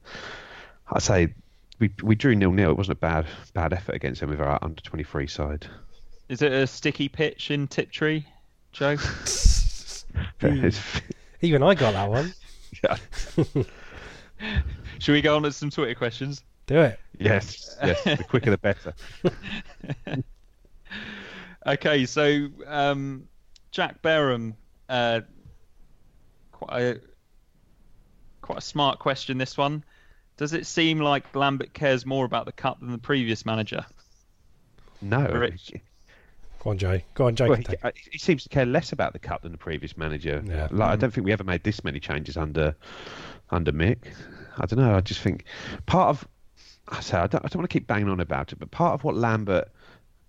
I'd say we we drew nil nil. It wasn't a bad bad effort against them with our under twenty three side. Is it a sticky pitch in Tiptree, Joe? Even I got that one. yeah. Should we go on to some Twitter questions? Do it. Yes, yes. The quicker the better. Okay, so um, Jack Barham, uh, quite a quite a smart question. This one. Does it seem like Lambert cares more about the cup than the previous manager? No, Rich. Go on, Jay. Go on, Jay. Well, he, take it. uh, he seems to care less about the cup than the previous manager. Yeah. Like, I don't think we ever made this many changes under under Mick. I don't know. I just think part of I say I don't, I don't want to keep banging on about it, but part of what Lambert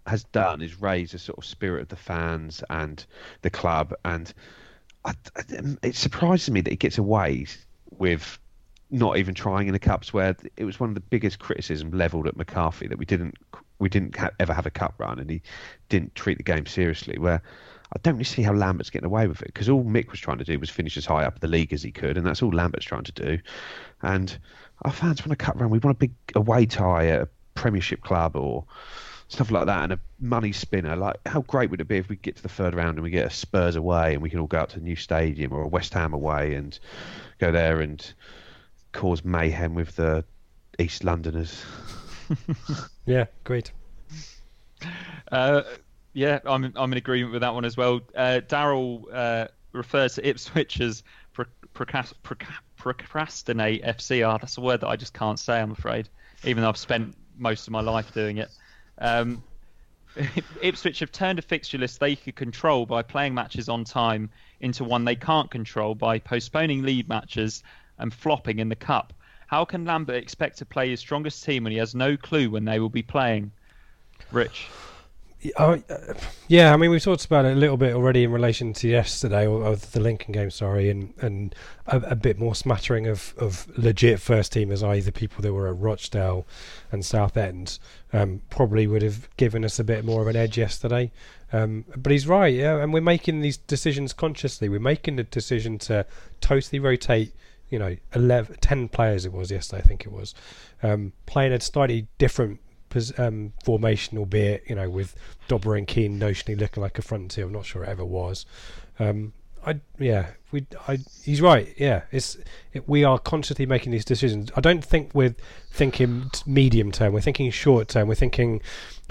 has done is raise a sort of spirit of the fans and the club, and I, I- it surprises me that he gets away with not even trying in the cups, where it was one of the biggest criticism levelled at McCarthy that we didn't we didn't ha- ever have a cup run, and he didn't treat the game seriously. Where I don't really see how Lambert's getting away with it because all Mick was trying to do was finish as high up the league as he could, and that's all Lambert's trying to do. And our fans want a cup run. We want a big away tie at a Premiership club or stuff like that, and a money spinner. Like, how great would it be if we get to the third round and we get a Spurs away and we can all go out to the new stadium or a West Ham away and go there and cause mayhem with the East Londoners. Yeah, great. Uh, yeah, I'm I'm in agreement with that one as well. Uh, Daryl uh, refers to Ipswich as pro- procrast- proc- procrastinate FC. Ah, that's a word that I just can't say. I'm afraid, even though I've spent most of my life doing it. Um, Ipswich have turned a fixture list they could control by playing matches on time into one they can't control by postponing league matches and flopping in the cup. How can Lambert expect to play his strongest team when he has no clue when they will be playing? Rich. Uh, yeah, I mean we've talked about it a little bit already in relation to yesterday or, or the Lincoln game, sorry, and and a, a bit more smattering of, of legit first teamers, i.e. the people that were at Rochdale and Southend, um, probably would have given us a bit more of an edge yesterday. Um, but he's right, yeah, and we're making these decisions consciously. We're making the decision to totally rotate. You know, 11, 10 players it was yesterday, I think it was, um, playing a slightly different um, formation, albeit you know with Dobra and Keane notionally looking like a front two. I'm not sure it ever was. Um, I yeah, we I he's right. Yeah, it's it, we are constantly making these decisions. I don't think we're thinking medium term. We're thinking short term. We're thinking.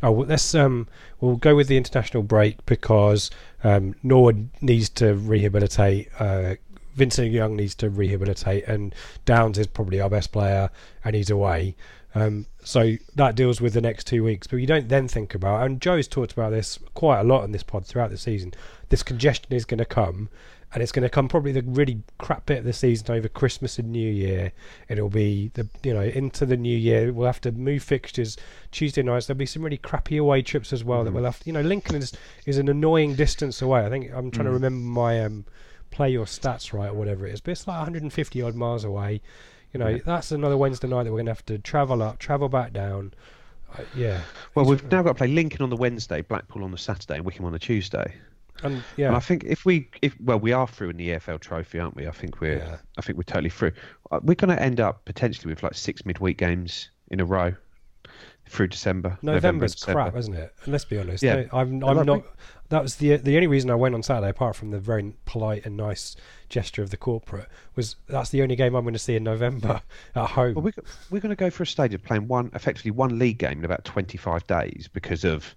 Oh, well, let's um, we'll go with the international break because um, Norwood needs to rehabilitate. Uh, Vincent Young needs to rehabilitate, and Downes is probably our best player, and he's away. Um, so that deals with the next two weeks. But you don't then think about, and Joe's talked about this quite a lot in this pod throughout the season. This congestion is going to come, and it's going to come probably the really crap bit of the season over Christmas and New Year. It'll be the you know into the new year. We'll have to move fixtures Tuesday nights. There'll be some really crappy away trips as well that we'll have. To, you know, Lincoln is is an annoying distance away. I think I'm trying to remember my um, play your stats right or whatever it is, but it's like 150 odd miles away. You know, that's another Wednesday night that we're going to have to travel up, travel back down. Uh, yeah. Well, we've now got to play Lincoln on the Wednesday, Blackpool on the Saturday, and Wycombe on the Tuesday. And yeah, And I think if we, if well, we are through in the EFL Trophy, aren't we? I think we're, Yeah. I think we're totally through. Uh, We're going to end up potentially with like six midweek games in a row through December. November November's December. crap, isn't it? And let's be honest. Yeah. I'm, I'm not. That was the the only reason I went on Saturday, apart from the very polite and nice gesture of the corporate, was that's the only game I'm going to see in November at home. Well, we're, we're going to go for a stage of playing one, effectively one league game in about 25 days because of,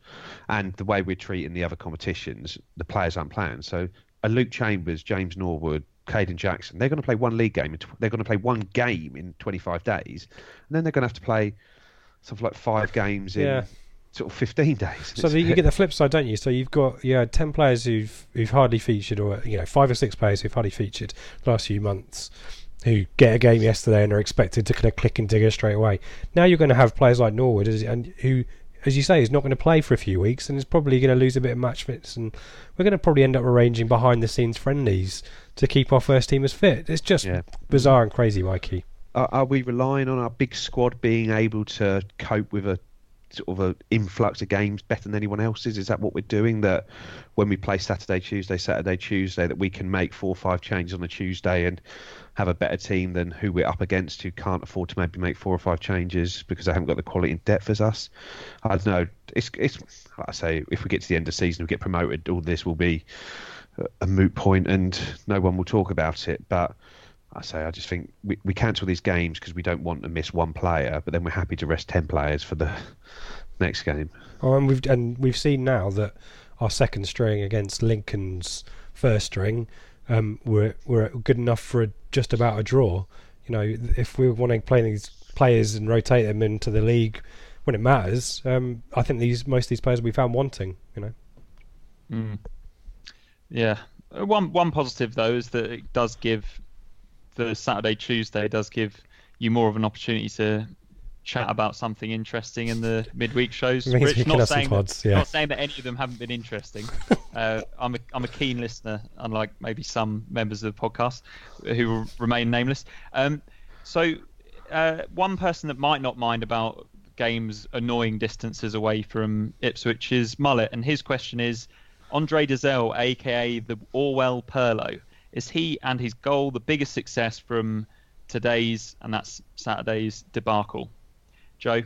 and the way we're treating the other competitions, the players aren't playing. So, a Luke Chambers, James Norwood, Kayden Jackson, they're going to play one league game. They're going to play one game in 25 days, and then they're going to have to play something like five games in Yeah. Sort of 15 days. So the, you get the flip side, don't you? So you've got yeah ten players who've who've hardly featured, or you know five or six players who've hardly featured the last few months, who get a game yesterday and are expected to kind of click and digger straight away. Now you're going to have players like Norwood, as- and who, as you say, is not going to play for a few weeks and is probably going to lose a bit of match fits, and we're going to probably end up arranging behind the scenes friendlies to keep our first teamers fit. It's just Yeah. bizarre and crazy, Mikey. are, are we relying on our big squad being able to cope with a sort of a influx of games better than anyone else's? Is that what we're doing? That when we play Saturday, Tuesday, Saturday, Tuesday, that we can make four or five changes on a Tuesday and have a better team than who we're up against who can't afford to maybe make four or five changes because they haven't got the quality and depth as us. I don't know. It's it's like I say if we get to the end of the season, we get promoted. All this will be a moot point and no one will talk about it. But I say I just think we, we cancel these games because we don't want to miss one player, but then we're happy to rest ten players for the next game. Oh, and we've and we've seen now that our second string against Lincoln's first string um, were were good enough for a, just about a draw. You know, if we want to play these players and rotate them into the league when it matters, um, I think these most of these players we found wanting. You know, Mm. Yeah. One one positive though is that it does give the Saturday Tuesday does give you more of an opportunity to chat about something interesting in the midweek shows. It means we Rich, not saying pods, that, yeah. not saying that any of them haven't been interesting. uh, I'm a I'm a keen listener, unlike maybe some members of the podcast who will remain nameless. Um, so uh, one person that might not mind about games annoying distances away from Ipswich is Mullet, and his question is Andre Dozzell, aka the Orwell Pirlo, is he and his goal the biggest success from today's and that's Saturday's debacle? Joe,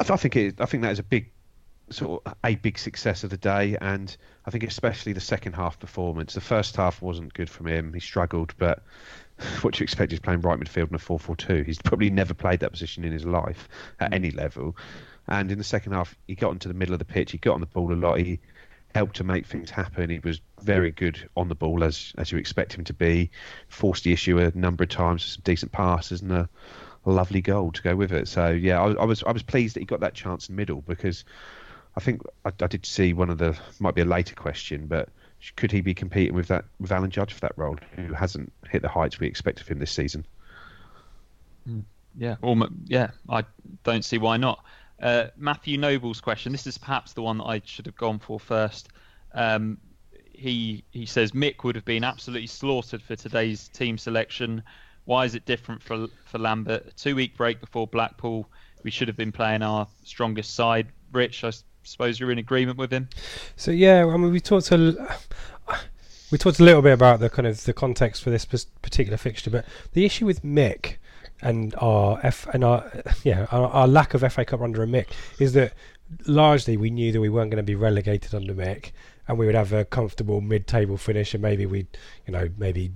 I, th- I think it, I think that is a big sort of a big success of the day, and I think especially the second half performance. The first half wasn't good from him; he struggled, but. What you expect? He's playing right midfield in a 4 4 2. He's probably never played that position in his life at hmm. any level. And in the second half, he got into the middle of the pitch. He got on the ball a lot. He helped to make things happen. He was very good on the ball, as as you expect him to be. Forced the issue a number of times, with some decent passes and a, lovely goal to go with it. So yeah, I, I was I was pleased that he got that chance in the middle because I think I, I did see one of the might be a later question, but could he be competing with that with Alan Judge for that role, who hasn't hit the heights we expect of him this season? Mm, yeah, or yeah, I don't see why not. Uh, Matthew Noble's question. This is perhaps the one that I should have gone for first. Um, he he says Mick would have been absolutely slaughtered for today's team selection. Why is it different for for Lambert? A two week break before Blackpool. We should have been playing our strongest side. Rich, I suppose you're in agreement with him. So yeah, I mean, we talked a, we talked a little bit about the kind of the context for this particular fixture, but the issue with Mick and our F and our yeah our, our lack of FA Cup under a Mick is that largely we knew that we weren't going to be relegated under Mick, and we would have a comfortable mid-table finish, and maybe we'd you know maybe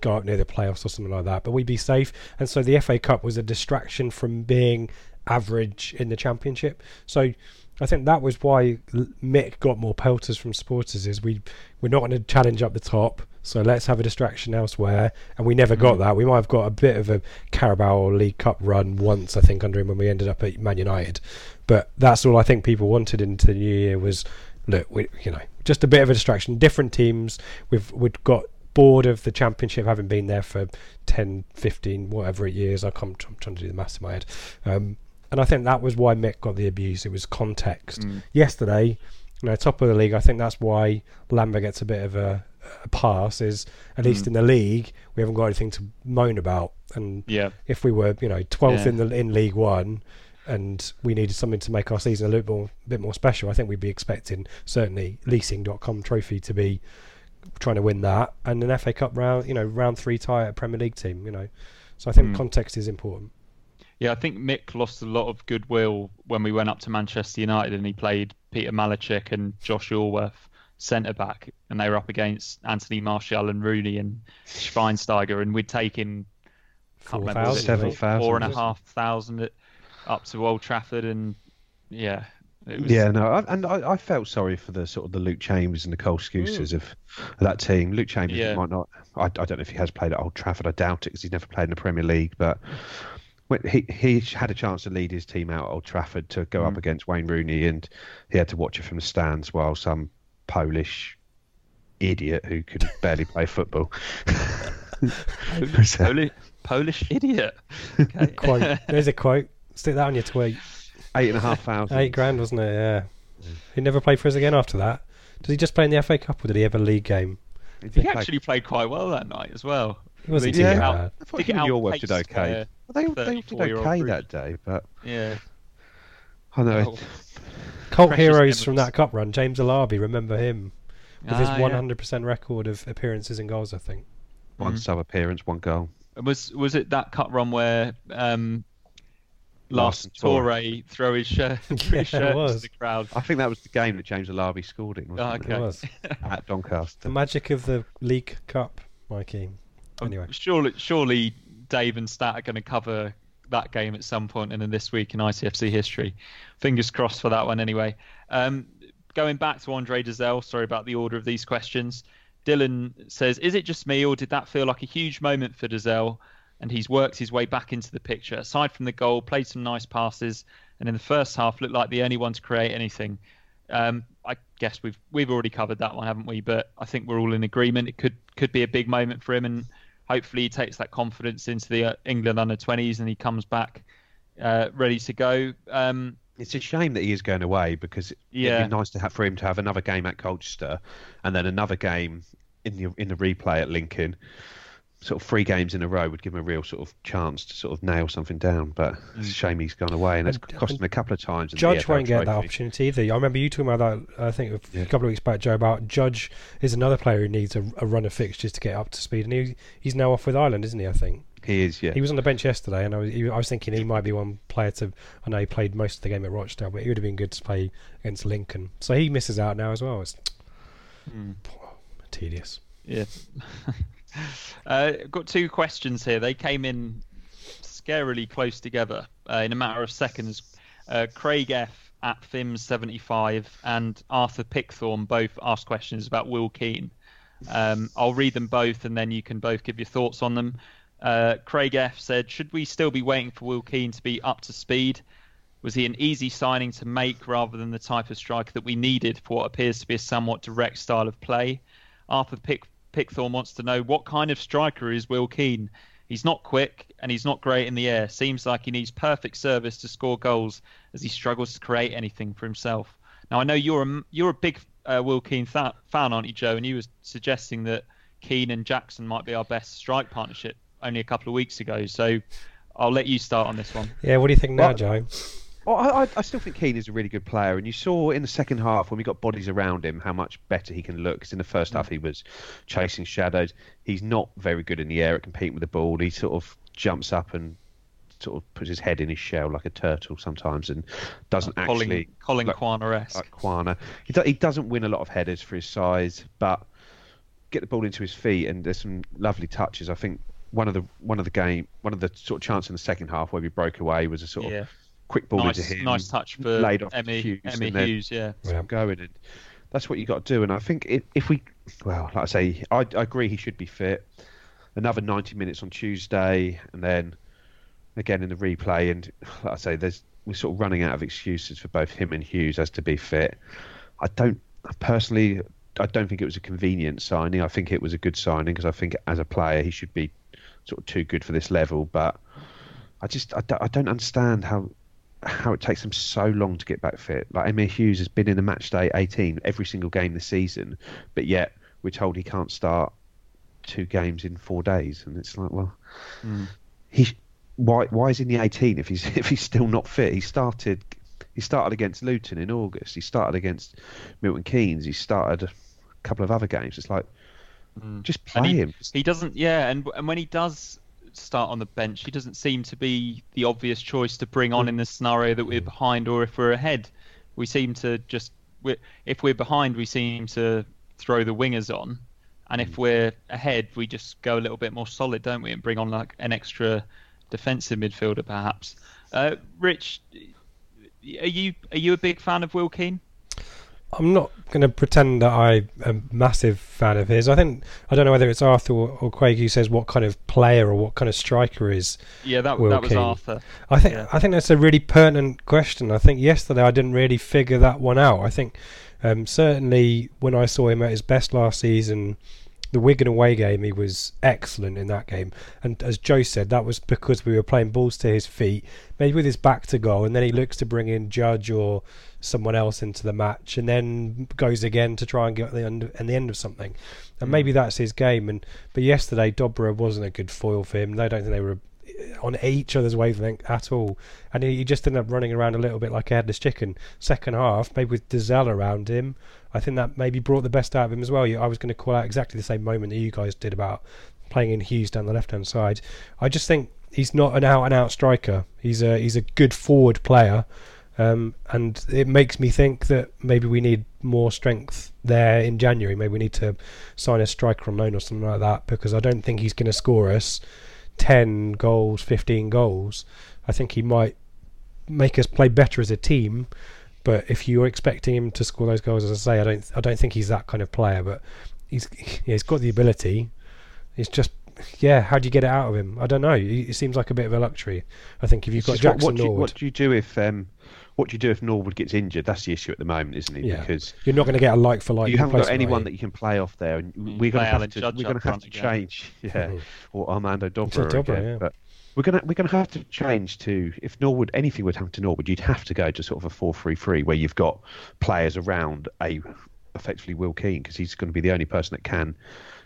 go up near the playoffs or something like that, but we'd be safe. And so the FA Cup was a distraction from being average in the Championship. So I think that was why Mick got more pelters from supporters. Is we we're not going to challenge up the top, so let's have a distraction elsewhere. And we never got that. We might have got a bit of a Carabao League Cup run once, I think, under him when we ended up at Man United. But that's all I think people wanted into the new year was look, we, you know, just a bit of a distraction. Different teams. We've we've got bored of the championship having been there for 10 15 whatever years i come i'm trying to do the maths in my head um, and i think that was why mick got the abuse it was context yesterday you know top of the league i think that's why lambert gets a bit of a pass is at least in the league we haven't got anything to moan about and Yeah. if we were you know 12th Yeah. in the in league one and we needed something to make our season a little more, bit more special, I think we'd be expecting certainly leasing.com trophy to be trying to win that, and an FA Cup round, you know, round three tie at a Premier League team, you know. So I think Mm. context is important. Yeah, I think Mick lost a lot of goodwill when we went up to Manchester United and he played Peter Malarczyk and Josh Yorwerth centre back, and they were up against Anthony Martial and Rooney and Schweinsteiger, and we'd taken can't remember, was it 4,000, four- and a 7,000, half thousand up to Old Trafford, and yeah, it was, Yeah, no, I, and I, I felt sorry for the sort of the Luke Chambers and the Cole Skuses of, mm. of that team. Luke Chambers Yeah. might not. I, I don't know if he has played at Old Trafford. I doubt it because he's never played in the Premier League. But when he he had a chance to lead his team out at Old Trafford to go up mm. against Wayne Rooney, and he had to watch it from the stands while some Polish idiot who could barely play football. Polish, Polish, Polish idiot. Okay. Quote. There's a quote. Stick that on your tweet. Eight and a half thousand. Eight grand, wasn't it? Yeah. He never played for us again after that. Did he just play in the FA Cup or did he have a league game? He He did play- actually played quite well that night as well. It wasn't They too out- I thought Did him it Yorwerth did okay. Well, they, they did 34-year-old okay that day, but Yeah. I know. Oh. Cult Precious heroes from that cup run. James Alabi, remember him with his Ah, yeah. 100% record of appearances and goals. I think. One Mhm. sub appearance, one goal. Was was it that cut run where um, Larson last Torre. Torre throw his shirt, threw his shirt to the crowd? I think that was the game that James Alabi scored in, wasn't Oh, it? okay. It was At Doncaster. the magic of the League Cup, Mikey. Anyway, Surely, surely Dave and Stat are going to cover that game at some point in this week in ICFC history. Fingers crossed for that one anyway. Um, going back to Andre Dozzell, sorry about the order of these questions. Dylan says, Is it just me or did that feel like a huge moment for Dozzell? And he's worked his way back into the picture. Aside from the goal, played some nice passes, and in the first half looked like the only one to create anything. Um, I guess we've we've already covered that one, haven't we? But I think we're all in agreement. It could could be a big moment for him, and hopefully he takes that confidence into the uh, England under 20s and he comes back uh, ready to go. Um, It's a shame that he is going away because Yeah. it'd be nice to have for him to have another game at Colchester and then another game in the in the replay at Lincoln. Sort of three games in a row would give him a real sort of chance to sort of nail something down. But it's a mm. shame he's gone away, and it's cost um, him a couple of times. in the Judge EFL won't get that opportunity either. I remember you talking about that. I think a Yeah. couple of weeks back, Joe. About Judge is another player who needs a, a run of fixtures to get up to speed, and he, he's now off with Ireland, isn't he? I think He is, yeah. he was on the bench yesterday, and I was he, I was thinking he might be one player to. I know he played most of the game at Rochdale, but he would have been good to play against Lincoln. So he misses out now as well. It's hmm. tedious. yeah. uh, got two questions here. They came in scarily close together uh, in a matter of seconds. Uh, Craig F at Fims75 and Arthur Pickthorn both asked questions about Will Keane. Um, I'll read them both and then you can both give your thoughts on them. Uh, Craig F said, Should we still be waiting for Will Keane to be up to speed? Was he an easy signing to make rather than the type of striker that we needed for what appears to be a somewhat direct style of play? Arthur Pick- Pickthorn wants to know what kind of striker is Will Keane? He's not quick and he's not great in the air. Seems like he needs perfect service to score goals as he struggles to create anything for himself. Now I know you're a you're a big uh, Will Keane fa- fan, aren't you, Joe? And you were suggesting that Keane and Jackson might be our best strike partnership only a couple of weeks ago. So I'll let you start on this one. Yeah, what do you think now, Well- Joe? Oh, well, I, I- still think Keane is a really good player, and you saw in the second half when we got bodies around him how much better he can look. Because in the first mm. half he was chasing shadows. He's not very good in the air at competing with the ball. He sort of jumps up and sort of puts his head in his shell like a turtle sometimes, and doesn't Colin, actually Colin like- Quaner-esque. like Quaner. He, do, he doesn't win a lot of headers for his size, but get the ball into his feet, and there's some lovely touches. I think one of the one of the game, one of the sort of chances in the second half where we broke away was a sort of yeah, quick ball nice, into him, nice touch for laid off to Emyr Huws, Emyr and then Huws. Yeah, Yeah. going, and that's what you got to do. And I think if, if we, well, like I say, I, I agree he should be fit. Another 90 minutes on Tuesday, and then again in the replay. And like I say, there's we're sort of running out of excuses for both him and Huws as to be fit. I don't personally. I don't think it was a convenient signing. I think it was a good signing because I think as a player he should be sort of too good for this level. But I just I don't, I don't understand how how it takes him so long to get back fit. Like Emyr Huws has been in the match day 18 every single game this season, but yet we're told he can't start two games in four days, and it's like, well, mm. he why why is he in the 18 if he's if he's still not fit? He started he started against Luton in August. He started against Milton Keynes. He started a couple of other games. It's like mm. just play he, him. he doesn't, yeah, and and when he does start on the bench, he doesn't seem to be the obvious choice to bring on mm. in the scenario that we're mm. behind or if we're ahead. We seem to just, we if we're behind, we seem to throw the wingers on, and if mm. we're ahead, we just go a little bit more solid, don't we, and bring on like an extra defensive midfielder perhaps. Uh, Rich, are you are you a big fan of Will Keane? I'm not going to pretend that I'm a massive fan of his. I think I don't know whether it's Arthur or, or Craig who says what kind of player or what kind of striker is. Yeah, that Will that was. Arthur. I think Yeah. I think that's a really pertinent question. I think yesterday I didn't really figure that one out. I think um, certainly when I saw him at his best last season, the Wigan away game, he was excellent in that game. And as Joe said, that was because we were playing balls to his feet, maybe with his back to goal, and then he looks to bring in Judge or someone else into the match, and then goes again to try and get the end and the end of something. And hmm. maybe that's his game. And but yesterday, Dobra wasn't a good foil for him. I don't think they were on each other's wavelength at all. And he, just ended up running around a little bit like a headless chicken. Second half, maybe with Dozzell around him, I think that maybe brought the best out of him as well. I was going to call out exactly the same moment that you guys did about playing in Huws down the left hand side. I just think he's not an out and out striker. He's a he's a good forward player. Um, and it makes me think that maybe we need more strength there in January. Maybe we need to sign a striker on loan or something like that because I don't think he's going to score us 10 goals, 15 goals. I think he might make us play better as a team. But if you're expecting him to score those goals, as I say, I don't, I don't think he's that kind of player. But he's, yeah, he's got the ability. It's just, yeah, how do you get it out of him? I don't know. It seems like a bit of a luxury. I think if you've got just what, Jackson what, do you, Norwood, what do you do if um, what do you do if Norwood gets injured? That's the issue at the moment, isn't it? Yeah. Because you're not going to get a like for like. you haven't got anyone are that you? you can play off there, and Mm, we're going to have to we're going to have to change, yeah, or Armando Dobra, To Dobra, again. yeah. But we're gonna we're gonna have to change to if Norwood anything would happen to Norwood, you'd have to go to sort of a four-three-three where you've got players around a effectively Will Keane because he's going to be the only person that can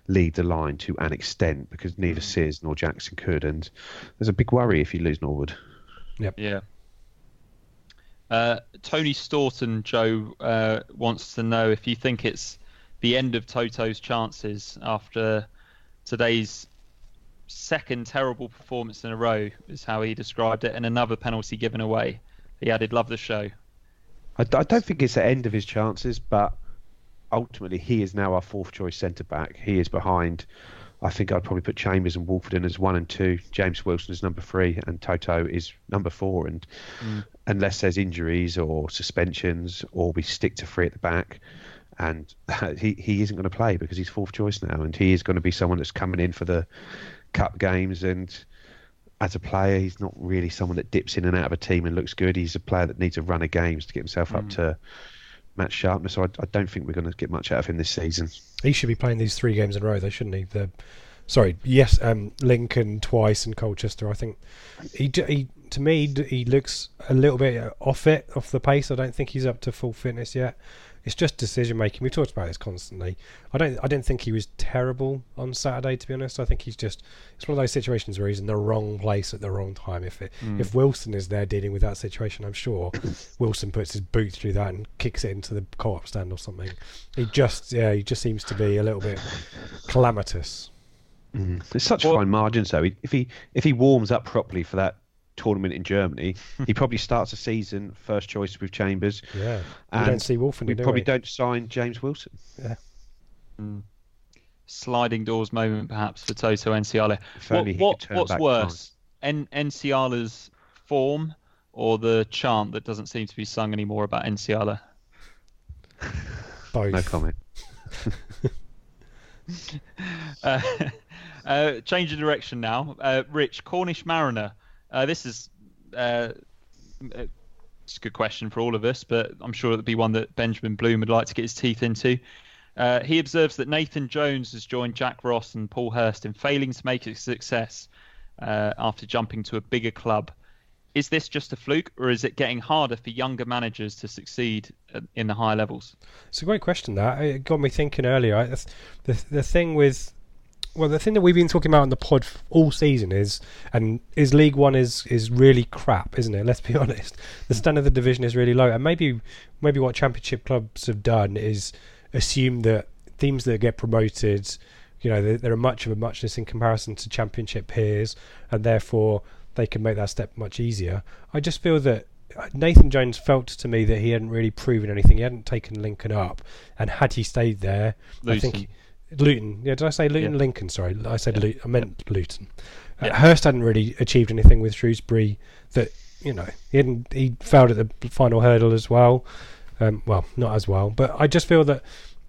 lead the line to an extent because Mm. neither Sears nor Jackson could, and there's a big worry if you lose Norwood. Yep. Yeah. Uh, Tony Staunton, Joe, uh, wants to know if you think it's the end of Toto's chances after today's second terrible performance in a row, is how he described it, and another penalty given away. He added, "Love the show." I, I don't think it's the end of his chances, but ultimately he is now our fourth choice centre back. He is behind. I think I'd probably put Chambers and Woolfenden in as one and two. James Wilson is number three, and Toto is number four. And unless there's injuries or suspensions, or we stick to three at the back, and he he isn't going to play because he's fourth choice now, and he is going to be someone that's coming in for the cup games and as a player, he's not really someone that dips in and out of a team and looks good. He's a player that needs a run of games to get himself up to match sharpness. So I, I don't think we're going to get much out of him this season. He should be playing these three games in a row, though, shouldn't he? The sorry, yes, um, Lincoln twice and Colchester. I think he, he to me he looks a little bit off it, off the pace. I don't think he's up to full fitness yet. It's just decision making. We talked about this constantly. I don't. I didn't think he was terrible on Saturday. To be honest, I think he's just. It's one of those situations where he's in the wrong place at the wrong time. If it, mm. if Wilson is there dealing with that situation, I'm sure Wilson puts his boot through that and kicks it into the co-op stand or something. He just, yeah, he just seems to be a little bit calamitous. Mm. There's such Well- fine margins though. If he if he warms up properly for that tournament in Germany, he probably starts the season first choice with Chambers. Yeah, we And don't see Wolfen. We do probably we? don't sign James Wilson. Yeah, Sliding doors moment, perhaps, for Toto Nsiala. What, what, what's back worse, N- Nsiala's form or the chant that doesn't seem to be sung anymore about Nsiala? Both. No comment. Uh, uh, change of direction now. Uh, Rich, Cornish Mariner. Uh, this is uh, uh, it's a good question for all of us, but I'm sure it'll be one that Benjamin Bloom would like to get his teeth into. Uh, he observes that Nathan Jones has joined Jack Ross and Paul Hurst in failing to make a success uh, after jumping to a bigger club. Is this just a fluke, or is it getting harder for younger managers to succeed in the higher levels? It's a great question. That it got me thinking earlier. The the thing with well, the thing that we've been talking about in the pod all season is, and is League One is is really crap, isn't it? Let's be honest. The standard of the division is really low, and maybe maybe what Championship clubs have done is assume that teams that get promoted, you know, they're, they're much of a muchness in comparison to Championship peers, and therefore they can make that step much easier. I just feel that uh, Nathan Jones felt to me that he hadn't really proven anything. He hadn't taken Lincoln up, and had he stayed there, I think Luton. Yeah, did I say Luton? Yeah. Lincoln. Sorry, I said Yeah. Luton. I meant Luton. Uh, Yeah. Hurst hadn't really achieved anything with Shrewsbury. That you know he hadn't. He failed at the final hurdle as well. Um, well, not as well, but I just feel that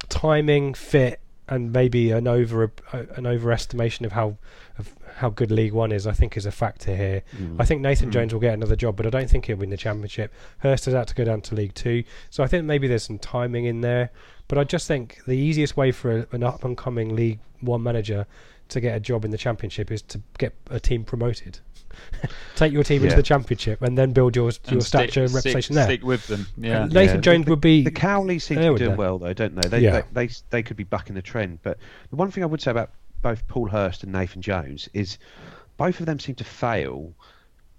timing, fit, and maybe an over uh, an overestimation of how of how good League One is, I think, is a factor here. I think Nathan Jones will get another job, but I don't think he'll win the championship. Hurst has had to go down to League Two, so I think maybe there's some timing in there. But I just think the easiest way for a, an up and coming League One manager to get a job in the championship is to get a team promoted. Take your team into the championship and then build your your And stick- stature and stick- reputation there. Stick with them. Yeah. And Nathan Yeah, Jones the- would be The Cowleys seem to be doing that. well, though, don't they? They, Yeah. they they they could be bucking the trend. But the one thing I would say about both Paul Hurst and Nathan Jones is both of them seem to fail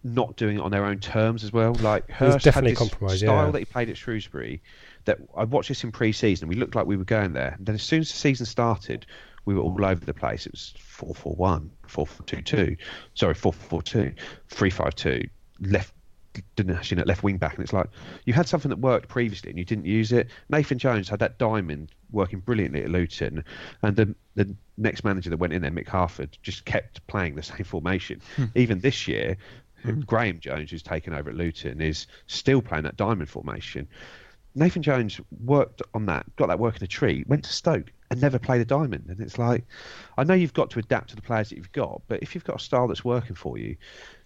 not doing it on their own terms as well. Like Hurst definitely had this compromise, style yeah. that he played at Shrewsbury. That I watched this in pre-season. We looked like we were going there. And then as soon as the season started, we were all over the place. It was 4-4-1, 4-4-2-2, sorry, 4-4-2, 3-5-2, left Dinesh in at left wing back, and it's like you had something that worked previously and you didn't use it. Nathan Jones had that diamond working brilliantly at Luton, and the the next manager that went in there, Mick Harford, just kept playing the same formation. Hmm. Even this year, hmm. Graeme Jones, who's taken over at Luton, is still playing that diamond formation. Nathan Jones worked on that, got that work in a tree, went to Stoke and never played a diamond. And it's like, I know you've got to adapt to the players that you've got, but if you've got a style that's working for you,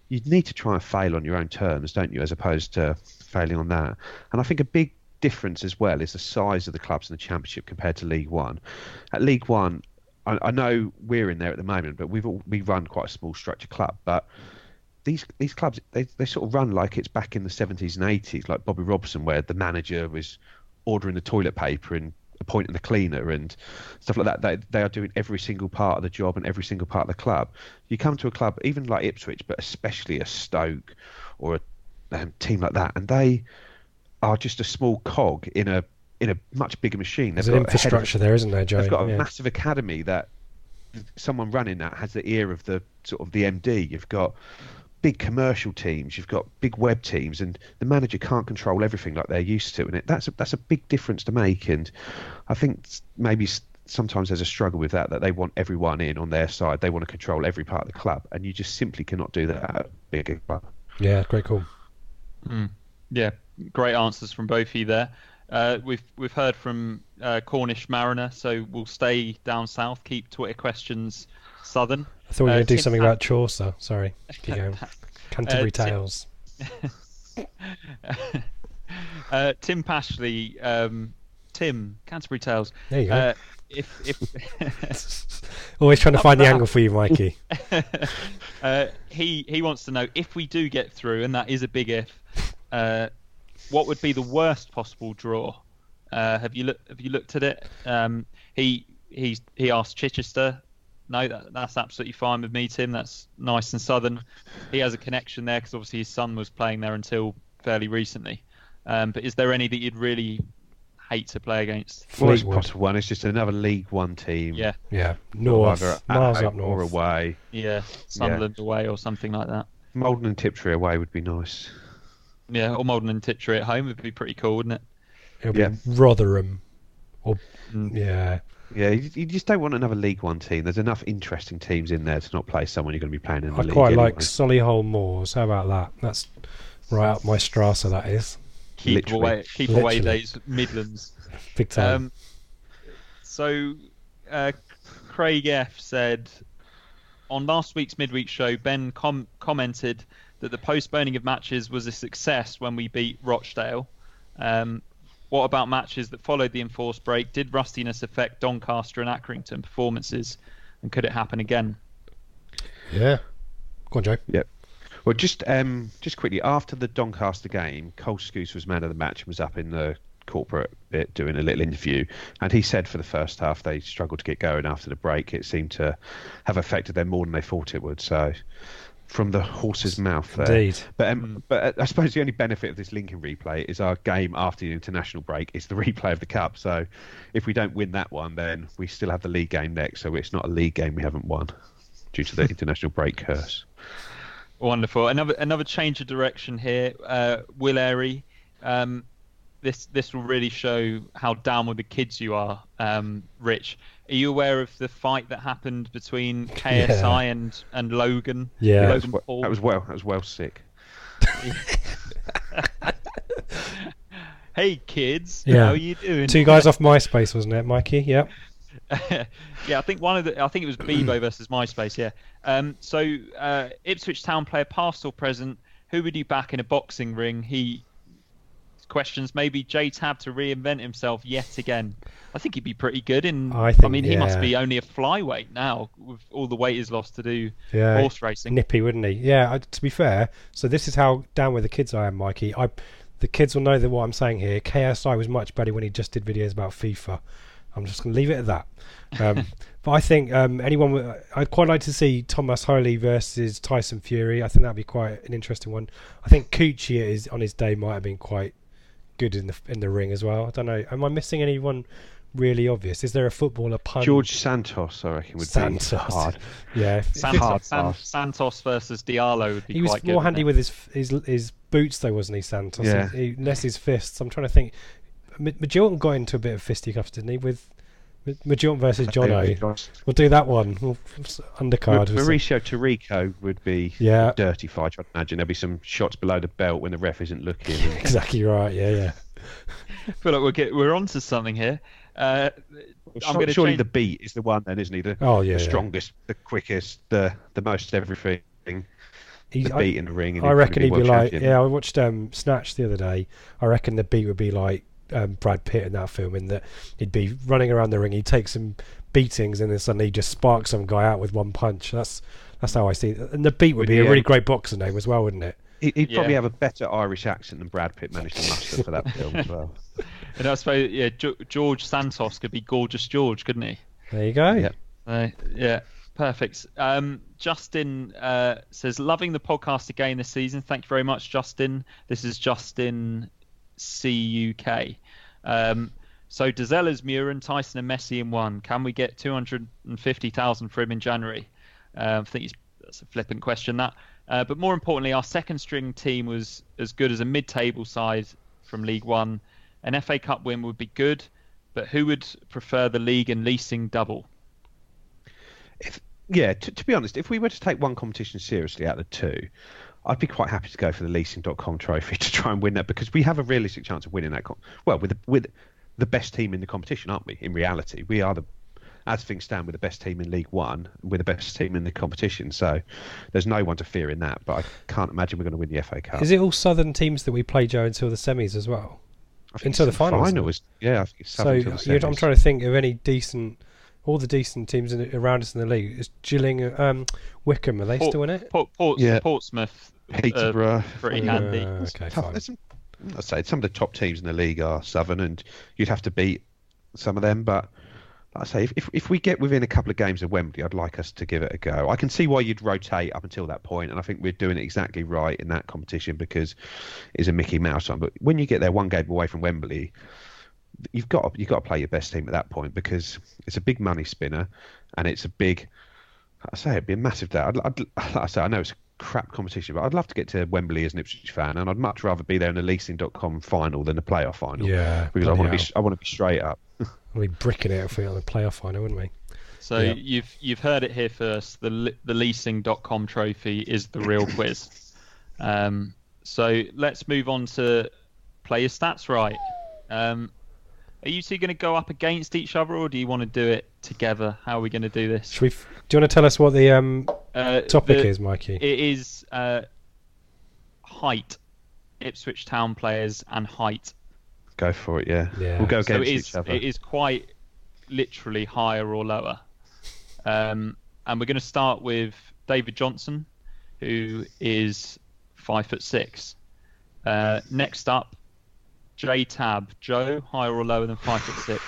you need to try and fail on your own terms, don't you, as opposed to failing on that. And I think a big difference as well is the size of the clubs in the Championship compared to League One. At League One, I, I know we're in there at the moment, but we've all, we run quite a small structure club, but these these clubs they, they sort of run like it's back in the 70s and 80s like Bobby Robson where the manager was ordering the toilet paper and appointing the cleaner and stuff like that they, they are doing every single part of the job and every single part of the club you come to a club even like Ipswich but especially a Stoke or a um, team like that and they are just a small cog in a in a much bigger machine there's They've an got of- infrastructure there, isn't there, Joe? They've got a Yeah. massive academy that someone running that has the ear of the sort of the MD. You've got big commercial teams, you've got big web teams, and the manager can't control everything like they're used to, and it, that's a, that's a big difference to make. And I think maybe sometimes there's a struggle with that that they want everyone in on their side. They want to control every part of the club, and you just simply cannot do that at a bigger club. Yeah, great call. Yeah, great answers from both of you there. Uh, we've we've heard from uh, Cornish Mariner, so we'll stay down south. Keep Twitter questions southern. I thought we were Uh, going to do Tim something about Chaucer. Sorry. Keep going. Canterbury Tim- Tales. uh, Tim Pashley, um, Tim Canterbury Tales. There you go. Uh, if if Always trying to find the angle for you, Mikey. uh, he he wants to know if we do get through, and that is a big if. Uh, what would be the worst possible draw? Uh, have you look Have you looked at it? Um, he he he asked Chichester. No, that, that's absolutely fine with me, Tim. That's nice and southern. He has a connection there because obviously his son was playing there until fairly recently. Um, but is there any that you'd really hate to play against? Worst Fleetwood. possible one is just another League One team. Yeah, Yeah, north, either at miles home up north. or away. yeah, Sunderland away or something like that. Maldon and Tiptree away would be nice. Yeah, or Maldon and Tiptree at home would be pretty cool, wouldn't it? It'll be Yeah. Rotherham. Or Mm. yeah, Yeah, you, you just don't want another League One team. There's enough interesting teams in there to not play someone you're going to be playing in the I league. quite anyway. like Solihull Moors. How about that? That's right up my strata. That is Keep Literally. away, keep away Literally. days Midlands. big time. Um, so, uh, Craig F said on last week's midweek show, Ben com- commented that the postponing of matches was a success when we beat Rochdale. Um, what about matches that followed the enforced break? Did rustiness affect Doncaster and Accrington performances, and could it happen again? yeah. Go on, Joe. Yep. Well, just um, just quickly after the Doncaster game, Cole Skuse was man of the match and was up in the corporate bit doing a little interview, and he said for the first half they struggled to get going after the break. It seemed to have affected them more than they thought it would. So from the horse's mouth there. Indeed. But um, but uh, I suppose the only benefit of this Lincoln replay is our game after the international break is the replay of the cup. So if we don't win that one, then we still have the league game next. So it's not a league game we haven't won due to the international break curse. Wonderful. Another another change of direction here. Uh, Will Airy. Um, this this will really show how down with the kids you are, um, Rich. Are you aware of the fight that happened between KSI Yeah. and and Logan? Yeah. Logan That Paul. was well. That was well sick. hey kids, Yeah. how are you doing? Two guys off MySpace, wasn't it, Mikey? Yep. yeah, I think one of the I think it was Bebo versus MySpace. Yeah. Um, so uh, Ipswich Town player, past or present, who would you back in a boxing ring? He questions maybe Jay Tabb to reinvent himself yet again. I think he'd be pretty good in. I think, I mean, he must be only a flyweight now with all the weight he's lost to do Yeah. horse racing. Nippy, wouldn't he? Yeah. I, to be fair, so this is how down with the kids I am, Mikey. I, the kids will know that what I'm saying here. KSI was much better when he just did videos about FIFA. I'm just going to leave it at that. Um, but I think um, anyone, I'd quite like to see Thomas Holy versus Tyson Fury. I think that'd be quite an interesting one. I think Coochie is on his day might have been quite good in the in the ring as well. I don't know. Am I missing anyone really obvious? Is there a footballer pun? George Santos, I reckon, would Santos. be hard. Yeah. if- if Santos, hard San- Santos versus Diallo would be he was more handy with his his his boots though, wasn't he, Santos? Yeah. He, he, less his fists. I'm trying to think. M- Majorcan got into a bit of fisticuffs, didn't he? With M- versus Jono. We'll do that one. We'll, s- undercard. with some- Mauricio Taricco would be Yeah. a dirty fight. I'd imagine there'd be some shots below the belt when the ref isn't looking. Exactly right. Yeah, yeah. I feel like we're get, we're onto something here. Uh, I'm Sur- going to surely change. the beat is the one then, isn't he? The, Oh, yeah, the yeah. strongest, the quickest, the the most everything. He, The I, beat in the ring. and I reckon he'd be world like. champion. Yeah, I watched um, Snatch the other day. I reckon the beat would be like um, Brad Pitt in that film, in that he'd be running around the ring. He'd take some beatings, and then suddenly he'd just spark some guy out with one punch. That's that's how I see it. And the beat would Would be he, a really great boxer name as well, wouldn't it? He- He'd probably Yeah. have a better Irish accent than Brad Pitt managed to muster for that film as well. And I suppose yeah, George Santos could be gorgeous George, couldn't he? There you go. Yeah. Uh, yeah, perfect. Um, Justin uh, says, loving the podcast again this season. Thank you very much, Justin. This is Justin CUK. Um, so Dozzell's Muhren, Thijssen and Messi in one. Can we get 250,000 for him in January? Um, I think that's a flippant question, that. Uh, but more importantly, our second string team was as good as a mid table side from League One. An FA Cup win would be good, but who would prefer the league and leasing double? If, yeah, to, to be honest, if we were to take one competition seriously out of two, I'd be quite happy to go for the leasing.com trophy to try and win that because we have a realistic chance of winning that. Com- well, with the, with the best team in the competition, aren't we? In reality, we are the as things stand, we're the best team in League One. We're the best team in the competition, so there's no one to fear in that. But I can't imagine we're going to win the FA Cup. Is it all southern teams that we play, Joe, until the semis as well? I think until the finals, Final isn't it? is, yeah, I think it's So Southern the you're, I'm trying to think of any decent, all the decent teams in, around us in the league. Is Gilling, um, Wycombe, are they Port- still in it? Port, Ports, Yeah. Portsmouth, Peterborough. pretty Uh, handy. okay, fine. Some, I'd say some of the top teams in the league are Southern, and you'd have to beat some of them. But like I say, if, if if we get within a couple of games of Wembley, I'd like us to give it a go. I can see why you'd rotate up until that point, and I think we're doing it exactly right in that competition because it's a Mickey Mouse one. But when you get there one game away from Wembley, you've got you've got to play your best team at that point because it's a big money spinner, and it's a big. I say it'd be a massive day. I'd, I'd, like I say I know it's a crap competition, but I'd love to get to Wembley as an Ipswich fan, and I'd much rather be there in the leasing.com final than the playoff final. Yeah, because I bloody want to be I want to be straight up. We'd be bricking it if we got the playoff final, wouldn't we? So Yeah. you've you've heard it here first. The the leasing.com trophy is the real quiz. Um, so let's move on to player stats. Right. Um, are you two going to go up against each other, or do you want to do it together? How are we going to do this? Should we? F- do you want to tell us what the um, Uh, topic the- is, Mikey? It is uh, height, Ipswich Town players and height. Go for it, yeah. Yeah. We'll go So against it is each other. it is quite literally higher or lower. Um, and we're going to start with David Johnson, who is five foot six. Uh, next up, Jay Tabb, Joe, higher or lower than five foot six?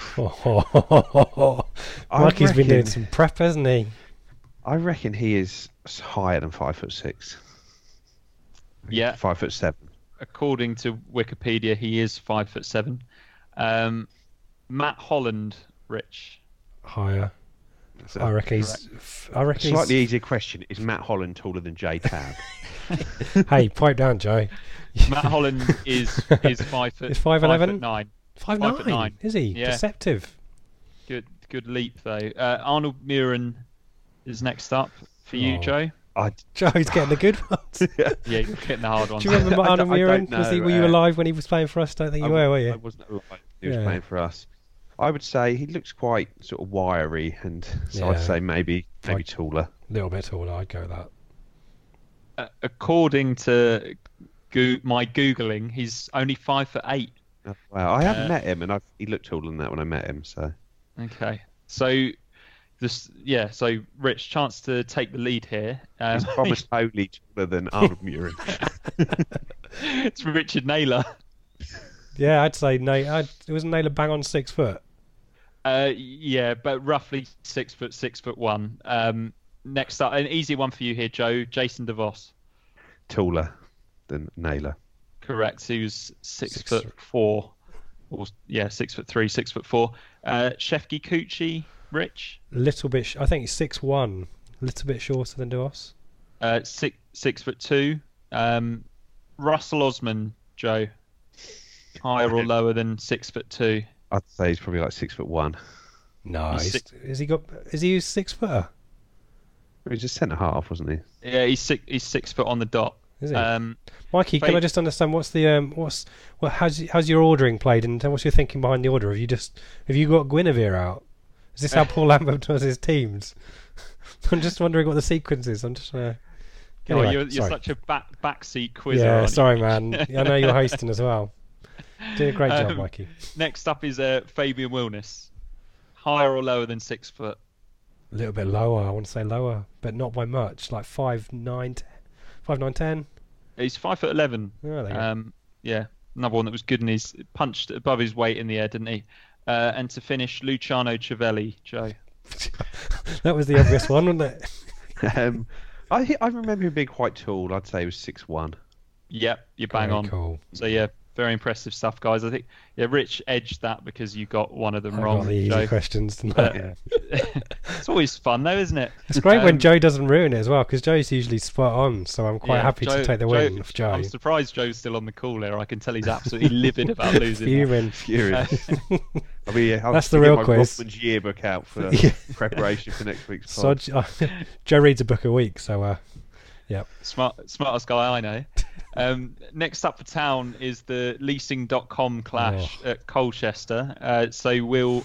I Mikey's been doing some prep, hasn't he? I reckon he is higher than five foot six. Yeah, Five foot seven. according to Wikipedia, he is five foot seven. Um, Matt Holland, Rich. Higher. So, I reckon he's. I reckon Slightly he's. easier question: Is Matt Holland taller than Jay Tabb? Hey, pipe down, Joe. Matt Holland is is five foot. He's five 5'11"? foot nine. Five, Five foot nine, nine. Is he? Yeah. Deceptive. Good good leap though. Uh, Arnold Muhren is next up for you, Oh. Joe. I, Joe's getting the good ones. Do Yeah, you're getting the hard ones. Do you remember I Arnold don't- Muhren? Was he? Were you uh, alive when he was playing for us? Don't think you I, were, were you? I wasn't alive. He was Yeah. playing for us. I would say he looks quite sort of wiry, and so Yeah. I'd say maybe maybe Like- taller. A little bit taller. I'd go with that. Uh, according to Goo my googling, he's only five foot eight. Oh, Wow, I haven't Uh, met him, and I, he looked taller than that when I met him. So Okay, so this yeah, so Rich, chance to take the lead here. Um, he's Thomas Foley taller than Arnold Muhren. it's Richard Naylor. Yeah, I'd say no. It was Naylor bang on six foot. Uh, yeah, but roughly six foot six foot one. Um, next up, an easy one for you here, Joe. Jason de Vos. taller than Naylor. Correct. He was six, Six foot three. four, or yeah, six foot three, six foot four. Uh, Shefki Kuqi, Rich. Little bit. Sh- I think he's six one. A little bit shorter than de Vos. Uh, six six foot two. Um, Russell Osman, Joe. Higher or lower than six foot two? I'd say he's probably like six foot one. No, He's he's, six- is he got? Is he six footer? He was a centre half, wasn't he? Yeah, he's six. He's six foot on the dot. Is he? Um, Mikey, can I just understand what's the um what's well, how's how's your ordering played and what's your thinking behind the order? Have you just have you got Guinevere out? Is this how Paul Lambert does his teams? I'm just wondering what the sequence is. I'm just. Uh... oh, Anyway, you're, you're such a back backseat quizzer. yeah, sorry, man. I know you're hosting as well. Doing a great job, Um, Mikey. Next up is uh, Fabian Wilnis. Higher or lower than six foot? A little bit lower. I want to say lower, but not by much. Like five nine, ten, five nine ten. He's five foot eleven. Oh, there you go. Um, yeah, another one that was good, and he's punched above his weight in the air, didn't he? Uh, and to finish, Luciano Civelli, Joe. that was the obvious one, wasn't it? um, I I remember him being quite tall. I'd say he was six one. Yep, you bang Very on. Cool. So yeah, very impressive stuff, guys. I think yeah, Rich edged that because you got one of them I wrong. got the easy Joe. questions. didn't it's always fun though, isn't it? It's great when Um, Joe doesn't ruin it as well, because Joe's usually spot on. So I'm quite yeah, happy Joe- to take the Joe- win off Joe. I'm surprised Joe's still on the call here. I can tell he's absolutely livid about losing. that. Fuming. Furious. I mean, I'll That's the real my quiz. Rothman's yearbook out for Yeah. preparation for next week's So pod. J- Joe reads a book a week, so uh, Smart, smartest guy I know. Um, next up for town is the leasing.com clash Oh. at Colchester. Uh, so we'll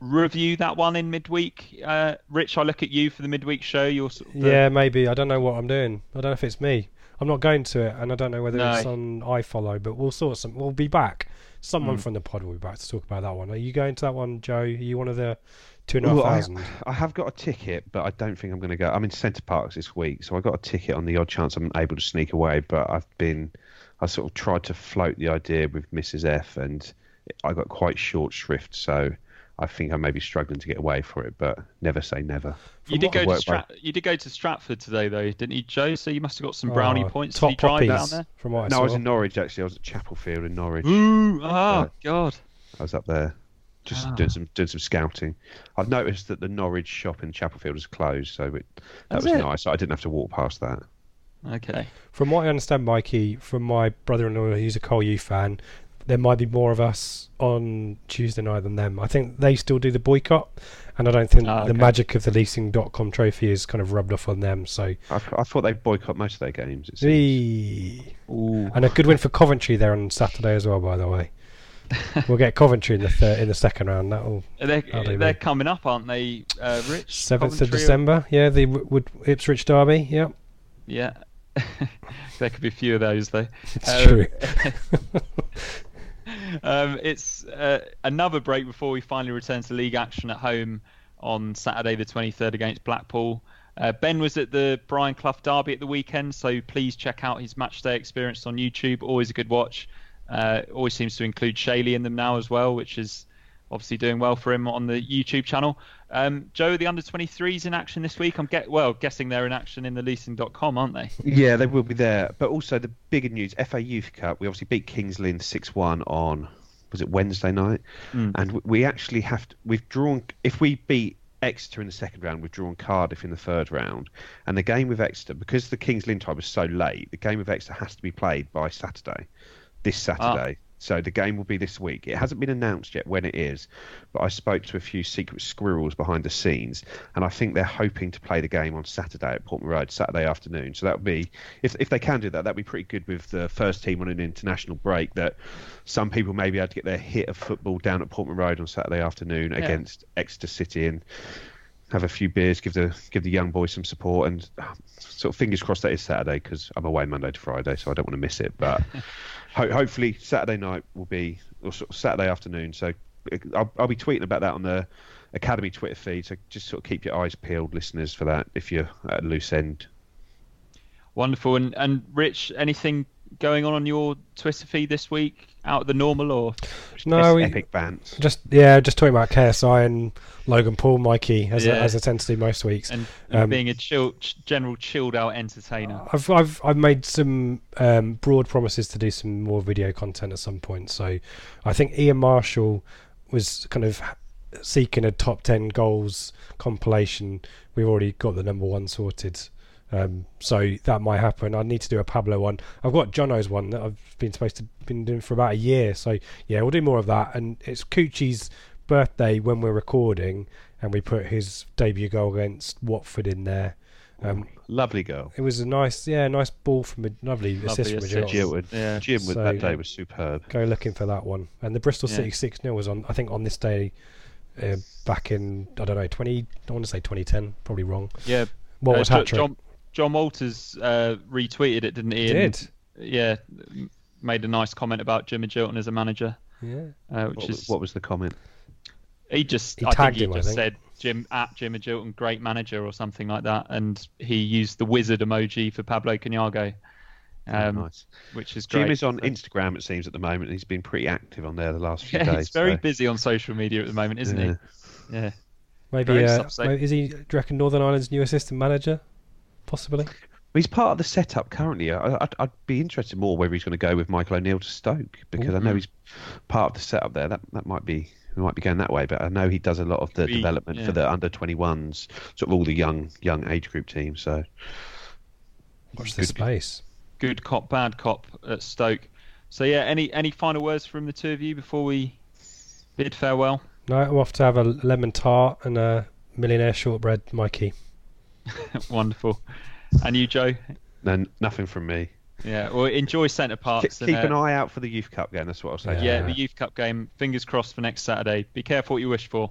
review that one in midweek. Uh, Rich, I look at you for the midweek show. You're sort of the- yeah, maybe. I don't know what I'm doing. I don't know if it's me. I'm not going to it, and I don't know whether No. it's on iFollow, but we'll sort some. We'll be back. Someone Hmm. from the pod will be back to talk about that one. Are you going to that one, Joe? Are you one of the two and a half Well, I, thousand? I have got a ticket, but I don't think I'm going to go. I'm in Center Parcs this week, so I got a ticket on the odd chance I'm able to sneak away. But I've been, I sort of tried to float the idea with Mrs F, and I got quite short shrift. So I think I may be struggling to get away for it. But never say never. You did go to I work Strat- You did go to Stratford today, though, didn't you, Joe? So you must have got some brownie Oh, points. Top Did you drive down there? from what I no, saw. I was in Norwich actually. I was at Chapelfield in Norwich. Ooh, ah, Yeah. God. I was up there, just Ah. doing some doing some scouting. I've noticed that the Norwich shop in Chapelfield is closed, so it, that Has was it? nice. I didn't have to walk past that. Okay. From what I understand, Mikey, from my brother-in-law, who's a Col U fan, there might be more of us on Tuesday night than them. I think they still do the boycott, and I don't think Ah, the magic of the leasing.com trophy is kind of rubbed off on them. So, I, I thought they boycott most of their games. It seems. Eee. Ooh. and a good win for Coventry there on Saturday as well. By the way, we'll get Coventry in the in the second round. That'll They're, That'll they're coming up, aren't they, uh, Rich? seventh of Coventry or- December. Yeah, the Wood Ipswich derby. Yep, Yeah. there could be a few of those, though. it's Um, true. um, it's uh, another break before we finally return to league action at home on Saturday, the 23rd, against Blackpool. Uh, ben was at the Brian Clough derby at the weekend, so please check out his matchday experience on YouTube. Always a good watch. Uh, always seems to include Shayley in them now as well, which is obviously doing well for him on the YouTube channel. Um, Joe, the under 23s in action this week. I'm get well guessing they're in action in the leasing.com, aren't they? Yeah, they will be there. But also the bigger news: FA Youth Cup. We obviously beat Kings Lynn six one on was it Wednesday night, Mm. and we- we actually have to, we've drawn. If we beat Exeter in the second round, we've drawn Cardiff in the third round, and the game with Exeter because the Kings Lynn tie was so late, the game with Exeter has to be played by Saturday, this Saturday. So the game will be this week. It hasn't been announced yet when it is, but I spoke to a few secret squirrels behind the scenes, and I think they're hoping to play the game on Saturday at Portman Road, Saturday afternoon. So that would be, if if they can do that, that'd be pretty good with the first team on an international break. That some people may be able to get their hit of football down at Portman Road on Saturday afternoon Yeah. against Exeter City and have a few beers, give the give the young boys some support, and uh, sort of fingers crossed that is Saturday because I'm away Monday to Friday, so I don't want to miss it. But ho- hopefully Saturday night will be or sort of Saturday afternoon. So I'll, I'll be tweeting about that on the Academy Twitter feed. So just sort of keep your eyes peeled, listeners, for that if you're at a loose end. Wonderful. And and Rich, anything going on on your Twitter feed this week out of the normal or? No, we- epic bands? Just yeah, just talking about KSI and Logan Paul, Mikey, as, Yeah. I, as I tend to do most weeks. And, and Um, being a chill, general chilled out entertainer. I've I've I've made some um, broad promises to do some more video content at some point. So I think Ian Marshall was kind of seeking a top ten goals compilation. We've already got the number one sorted. Um, so that might happen. I need to do a Pablo one. I've got Jono's one that I've been supposed to been doing for about a year. So yeah, we'll do more of that. And it's Kuqi's birthday when we're recording, and we put his debut goal against Watford in there. Um, Lovely goal. it was a nice, yeah, nice ball from a lovely, Lovely assist from a Jim, would- Yeah. Jim with So- that day was superb. Go looking for that one. And the Bristol Yeah. City six 0 was on. I think on this day, uh, back in I don't know twenty. I want to say twenty ten. Probably wrong. Yeah. What uh, was Jo- hat trick? John, Jon Walters uh, retweeted it, didn't he? And, Did Yeah. Made a nice comment about Jim Magilton as a manager, yeah. uh, which What, is what was the comment? he just He I think he him, I just think. said Jim at Jim Magilton, great manager or something like that, and he used the wizard emoji for Pablo Counago, um, Oh, nice. which is great. Jim is on Instagram, it seems, at the moment. He's been pretty active on there the last few Yeah, days. he's very so- busy on social media at the moment, isn't Yeah. he? Yeah. Maybe uh, maybe- is he? Do you reckon Northern Ireland's new assistant manager? Possibly. He's part of the setup currently. I, I'd, I'd be interested more whether he's going to go with Michael O'Neill to Stoke because I know he's part of the setup there. That that might be we might be going that way, but I know he does a lot of the He- development yeah. for the under 21s, sort of all the young young age group teams. So Watch this space. Good cop, bad cop at Stoke. So yeah, any any final words from the two of you before we bid farewell? No, I'm off to have a lemon tart and a millionaire shortbread, Mikey. Wonderful. And you, Joe? no, nothing from me. Yeah. Well, enjoy Center Parcs. keep and, an uh, eye out for the youth cup game. That's what I'll say. Yeah, Yeah. the Youth Cup game. Fingers crossed for next Saturday. Be careful what you wish for.